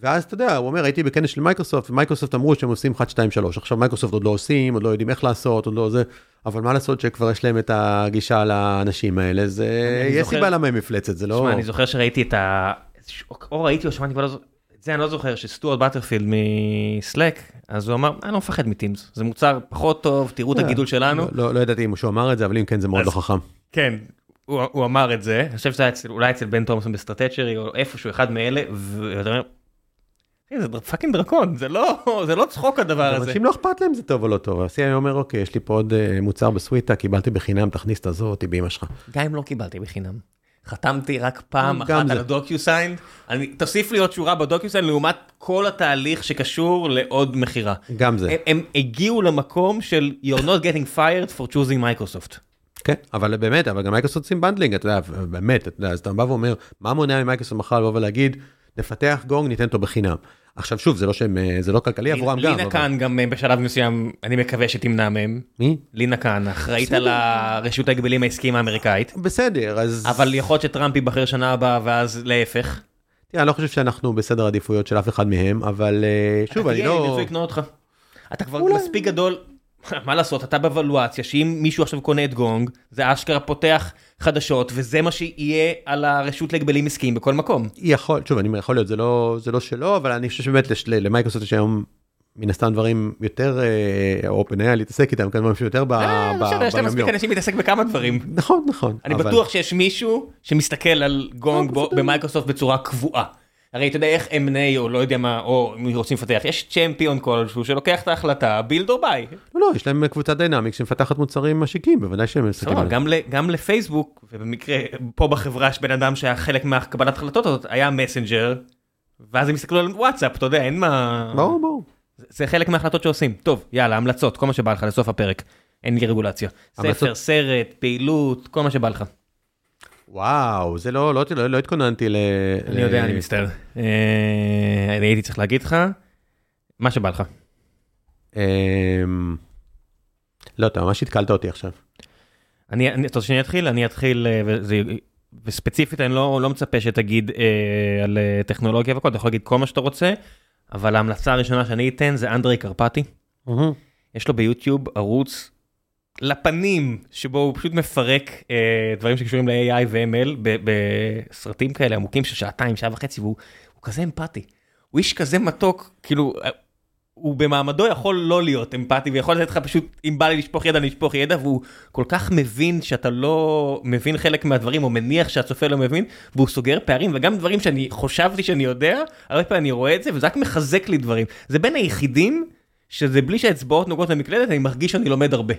B: ואז אתה יודע, הוא אומר, הייתי בכנס של מייקרוסופט, ומייקרוסופט אמרו שהם עושים 1, 2, 3. עכשיו מייקרוסופט עוד לא עושים, עוד לא יודעים איך לעשות, עוד לא זה, אבל מה לעשות שכבר יש להם את הגישה לאנשים האלה, זה, יש סיבה למה הם מפלצת, זה לא...
A: תשמע, אני זוכר שראיתי את ה... או ראיתי או שמעתי כבר לא זוכר, את זה אני לא זוכר, שסטוארט באטרפילד מ Slack, אז הוא אמר, אני לא מפחד מ Teams, זה מוצר פחות טוב, תראו את הגידול שלנו.
B: לא ידעתי אם הוא אמר את זה, אבל אם כן זה מאוד לא חכם.
A: כן, הוא אמר את זה, אני חושב שזה היה אולי אצל בן תומסון ב Stratechery, או איפשהו אחד מאלה, ואתה אומר, זה fucking דרקון, זה לא, זה לא צחוק הדבר הזה.
B: אנשים לא אכפת להם זה טוב או לא טוב, ה-CIO אומר, אוקיי, יש לי פה עוד מוצר בסוויטה, קיבלתי בחינם, תכניס את הזאת, היא באמא שלך.
A: גם אם לא קיבלתי בחינם. חתמתי רק פעם אחת על ה DocuSign, תוסיף לי עוד שורה ב DocuSign לעומת כל התהליך שקשור לעוד מכירה.
B: גם זה.
A: הם הגיעו למקום של you're not getting fired for choosing Microsoft.
B: כן, אבל באמת, אבל גם מייקרוסופט עושים bundling, אתה יודע, באמת, אתה יודע, אז אתה בא ואומר, מה מונע ממייקרוסופט מחר לבוא ולהגיד, נפתח גונג, ניתן אותו בחינם. עכשיו שוב, זה לא שהם, זה לא כלכלי עבורם גם.
A: לינה כאן גם בשלב מסוים, אני מקווה שתמנע מהם.
B: מי?
A: לינה כאן, אחראית על הרשות ההגבלים העסקיים האמריקאית.
B: בסדר, אז...
A: אבל יכול להיות שטראמפ ייבחר שנה הבאה, ואז להפך.
B: תראה, אני לא חושב שאנחנו בסדר עדיפויות של אף אחד מהם, אבל שוב, אני לא...
A: אתה תהיה, אני לקנות אותך. אתה כבר מספיק גדול. מה לעשות, אתה בוולואציה, שאם מישהו עכשיו קונה את גונג, זה אשכרה פותח חדשות, וזה מה שיהיה על הרשות להגבלים עסקיים בכל מקום.
B: יכול, שוב, אני אומר, יכול להיות, זה לא, זה לא שלו, אבל אני חושב שבאמת למייקרוסופט יש היום מן הסתם דברים יותר אופן היה להתעסק איתם, כאן משהו יותר ביום
A: יש להם מספיק אנשים להתעסק בכמה דברים.
B: נכון, נכון.
A: אני בטוח שיש מישהו שמסתכל על גונג במייקרוסופט בצורה קבועה. הרי אתה יודע איך M&A או לא יודע מה, או אם רוצים לפתח, יש champion כלשהו שלוקח את ההחלטה, build or buy.
B: לא, לא, יש להם קבוצת Dynamics שמפתחת מוצרים משיקים, בוודאי שהם
A: מסתכלים על זה. גם לפייסבוק, ובמקרה פה בחברה יש בן אדם שהיה חלק מהקבלת החלטות הזאת, היה מסנג'ר, ואז הם הסתכלו על וואטסאפ, אתה יודע, אין מה...
B: ברור, ברור.
A: זה חלק מההחלטות שעושים. טוב, יאללה, המלצות, כל מה שבא לך לסוף הפרק. אין לי רגולציה. ספר, סרט, פעילות, כל מה שבא לך.
B: וואו, זה לא, לא, לא, לא התכוננתי ל...
A: אני יודע, אני מצטער. אני הייתי צריך להגיד לך, מה שבא לך.
B: לא, אתה ממש התקלת אותי עכשיו.
A: אני, אתה רוצה שאני אתחיל? אני אתחיל, וזה, וספציפית אני לא, לא מצפה שתגיד אה, על טכנולוגיה וכל, אתה יכול להגיד כל מה שאתה רוצה, אבל ההמלצה הראשונה שאני אתן זה אנדרי קרפטי. Mm-hmm. יש לו ביוטיוב ערוץ לפנים שבו הוא פשוט מפרק אה, דברים שקשורים ל-AI ו-ML בסרטים כאלה עמוקים של שעתיים, שעה וחצי, והוא כזה אמפתי. הוא איש כזה מתוק, כאילו, הוא במעמדו יכול לא להיות אמפתי ויכול לתת לך פשוט, אם בא לי לשפוך ידע, אני אשפוך ידע, והוא כל כך מבין שאתה לא מבין חלק מהדברים, או מניח שהצופה לא מבין, והוא סוגר פערים, וגם דברים שאני חשבתי שאני יודע, הרבה פעמים אני רואה את זה, וזה רק מחזק לי דברים. זה בין היחידים, שזה בלי שהאצבעות נוגעות למקלדת, אני מרגיש שאני לומד הרבה.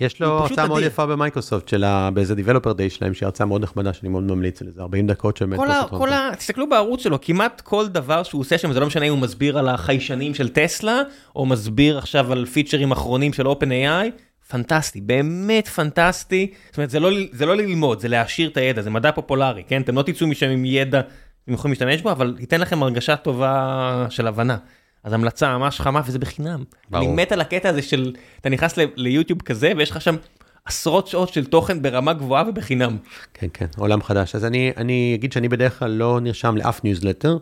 B: יש לו הרצאה מאוד יפה במייקרוסופט, באיזה Developer Day שלהם, שהיא הרצאה מאוד נחמדה, שאני מאוד ממליץ על זה, 40 דקות של מייקרוסופט.
A: תסתכלו בערוץ שלו, כמעט כל דבר שהוא עושה שם, זה לא משנה אם הוא מסביר על החיישנים של טסלה, או מסביר עכשיו על פיצ'רים אחרונים של OpenAI, פנטסטי, באמת פנטסטי. זאת אומרת, זה לא, זה לא ללמוד, זה להעשיר את הידע, זה מדע פופולרי, כן? אתם לא תצאו משם עם ידע, אתם יכולים להשתמש בו, אבל ייתן לכם הרגשה טובה של הבנה. אז המלצה ממש חמה וזה בחינם. ברור. אני מת על הקטע הזה של, אתה נכנס ליוטיוב כזה ויש לך שם עשרות שעות של תוכן ברמה גבוהה ובחינם.
B: כן, כן, עולם חדש. אז אני, אני אגיד שאני בדרך כלל לא נרשם לאף ניוזלטר.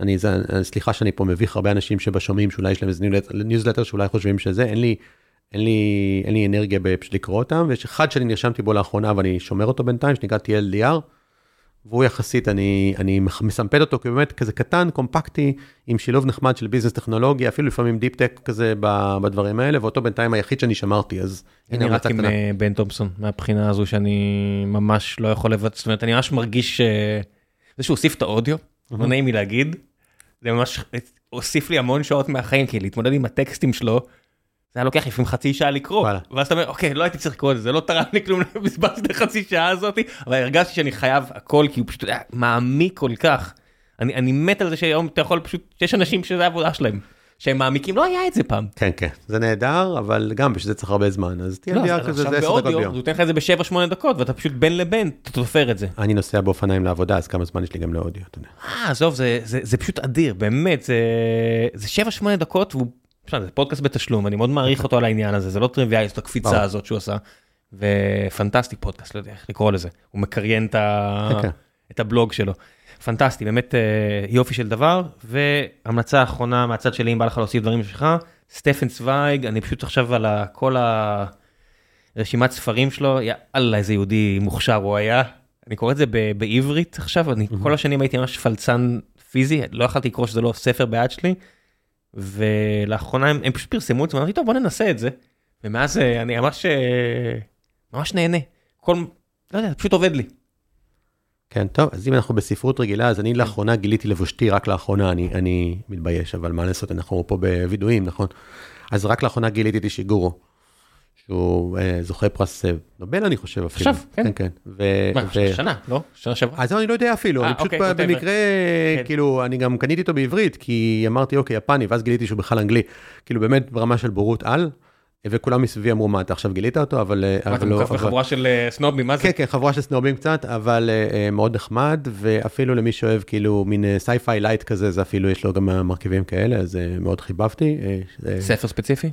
B: אני, זה, סליחה שאני פה מביך הרבה אנשים שבשומעים שאולי יש להם איזה ניוזלטר שאולי חושבים שזה, אין לי, אין לי, אין לי אנרגיה פשוט לקרוא אותם, ויש אחד שאני נרשמתי בו לאחרונה ואני שומר אותו בינתיים, שנקרא TLDR. והוא יחסית, אני, אני מסמפד אותו כבאמת כזה קטן, קומפקטי, עם שילוב נחמד של business טכנולוגיה, אפילו לפעמים deep tech כזה בדברים האלה, ואותו בינתיים היחיד שאני שמרתי, אז
A: הנה קטנה. אני רק עם בן תומפסון, מהבחינה הזו שאני ממש לא יכול לבצע, זאת אומרת, אני ממש מרגיש זה שהוא הוסיף את האודיו, לא נעים לי להגיד, זה ממש הוסיף לי המון שעות מהחיים, כי להתמודד עם הטקסטים שלו, זה היה לוקח לפעמים חצי שעה לקרוא, ואז אתה אומר, אוקיי, לא הייתי צריך לקרוא את זה, זה לא תרם לי כלום, בזבזתי את החצי שעה הזאת, אבל הרגשתי שאני חייב הכל, כי הוא פשוט מעמיק כל כך. אני מת על זה שהיום אתה יכול פשוט, יש אנשים שזה העבודה שלהם. שהם מעמיקים, לא היה את זה פעם.
B: כן, כן, זה נהדר, אבל גם בשביל זה צריך הרבה זמן, אז
A: לא,
B: TLDR
A: אז
B: כזה זה 10 דקות ביום.
A: הוא נותן לך את זה ב-7-8 דקות, ואתה פשוט בין לבין, אתה תופר את זה.
B: אני נוסע באופניים לעבודה, אז כמה זמן יש לי גם לאודיו, אתה יודע.
A: אה, עזוב, זה, זה, זה פשוט אדיר, באמת, זה, זה 7-8 דקות, והוא, זה פודקאסט בתשלום, אני מאוד מעריך אותו על העניין הזה, זה לא טריוויאלי, זאת הקפיצה. הזאת שהוא עשה, ופנטסטי פודקאסט, לא יודע איך לקרוא לזה, הוא מקריין את, ה...
B: כן, כן.
A: את הבלוג שלו. פנטסטי, באמת אה, יופי של דבר, והמלצה אחרונה מהצד שלי, אם בא לך להוסיף דברים שלך, סטפן צוויג, אני פשוט עכשיו על כל הרשימת ספרים שלו, יאללה, איזה יהודי מוכשר הוא היה. אני קורא את זה בעברית עכשיו, אני כל השנים הייתי ממש פלצן פיזי, לא יכלתי לקרוא שזה לא ספר ביד שלי, ולאחרונה הם, הם פשוט פרסמו את זה, ואמרתי, טוב, בוא ננסה את זה. ומאז אה, אני ממש, אה, ממש נהנה. כל, לא יודע, פשוט עובד לי.
B: כן, טוב, אז אם אנחנו בספרות רגילה, אז אני לאחרונה גיליתי לבושתי, רק לאחרונה, אני, אני מתבייש, אבל מה לעשות, אנחנו פה בווידואים, נכון? אז רק לאחרונה גיליתי את אישיגורו, שהוא אה, זוכה פרס אה, נובל, אני חושב אפילו.
A: עכשיו, כן.
B: כן, כן. ו,
A: מה,
B: ו-
A: שנה, לא? שנה שעברה?
B: אז אני לא יודע אפילו,
A: אה,
B: אני פשוט
A: אוקיי, whatever.
B: במקרה,
A: כן.
B: כאילו, אני גם קניתי אותו בעברית, כי אמרתי, אוקיי, יפני, ואז גיליתי שהוא בכלל אנגלי. כאילו, באמת ברמה של בורות על, וכולם מסביבי אמרו, מה, אתה עכשיו גילית אותו, אבל... אה,
A: מה, אתה
B: אבל לא- אבל-
A: בחבורה של אה, סנובים, מה זה?
B: כן, כן, חבורה של סנובים קצת, אבל מאוד נחמד, ואפילו למי שאוהב כאילו מין sci-fi light כזה, זה אפילו יש לו גם מרכיבים כאלה, אז מאוד חיבבתי.
A: ספר ספציפי?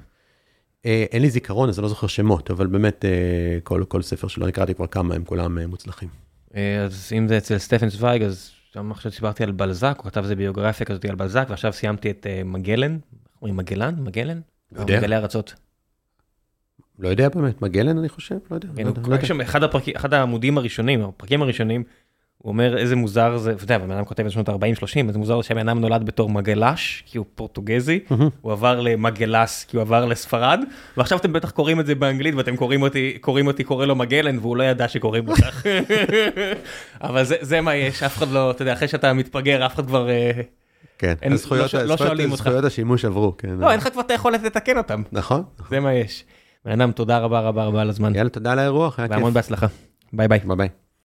B: אה, אין לי זיכרון, אז אני לא זוכר שמות, אבל באמת אה, כל, כל ספר שלו, אני קראתי כבר כמה, הם כולם אה, מוצלחים.
A: אה, אז אם זה אצל סטפן צוויג, אז גם עכשיו סיפרתי על בלזק, הוא כתב איזה ביוגרפיה כזאת על בלזק, ועכשיו סיימתי את אה, מגלן, אומרים מגלן? מגלן?
B: לא יודע.
A: מגלי ארצות.
B: לא יודע באמת, מגלן אני חושב, לא יודע.
A: כן,
B: לא יודע, לא יודע.
A: שם אחד הפרקים, אחד העמודים הראשונים, הפרקים הראשונים, הוא אומר איזה מוזר זה, אתה יודע, בן אדם כותב את שנות 40-30, איזה מוזר זה שהבן אדם נולד בתור מגלש, כי הוא פורטוגזי. הוא עבר למגלס, כי הוא עבר לספרד, ועכשיו אתם בטח קוראים את זה באנגלית, ואתם קוראים אותי, קוראים אותי קורא לו מגלן, והוא לא ידע שקוראים לו כך. [laughs] אבל זה, זה מה יש, אף אחד לא, אתה יודע, אחרי שאתה מתפגר, אף אחד כבר... אה,
B: כן,
A: אין-
B: הזכויות-
A: לא לא
B: הזכויות-
A: אותך.
B: זכויות השימוש עברו, כן.
A: לא, אין לך כבר את היכולת לתקן אותם,
B: נכון?
A: זה מה יש. בן אדם, תודה רבה רבה רבה על הזמן,
B: יאללה, תודה על האירוח, היה כיף.
A: והמון בהצלחה. ביי ביי.
B: ביי ביי.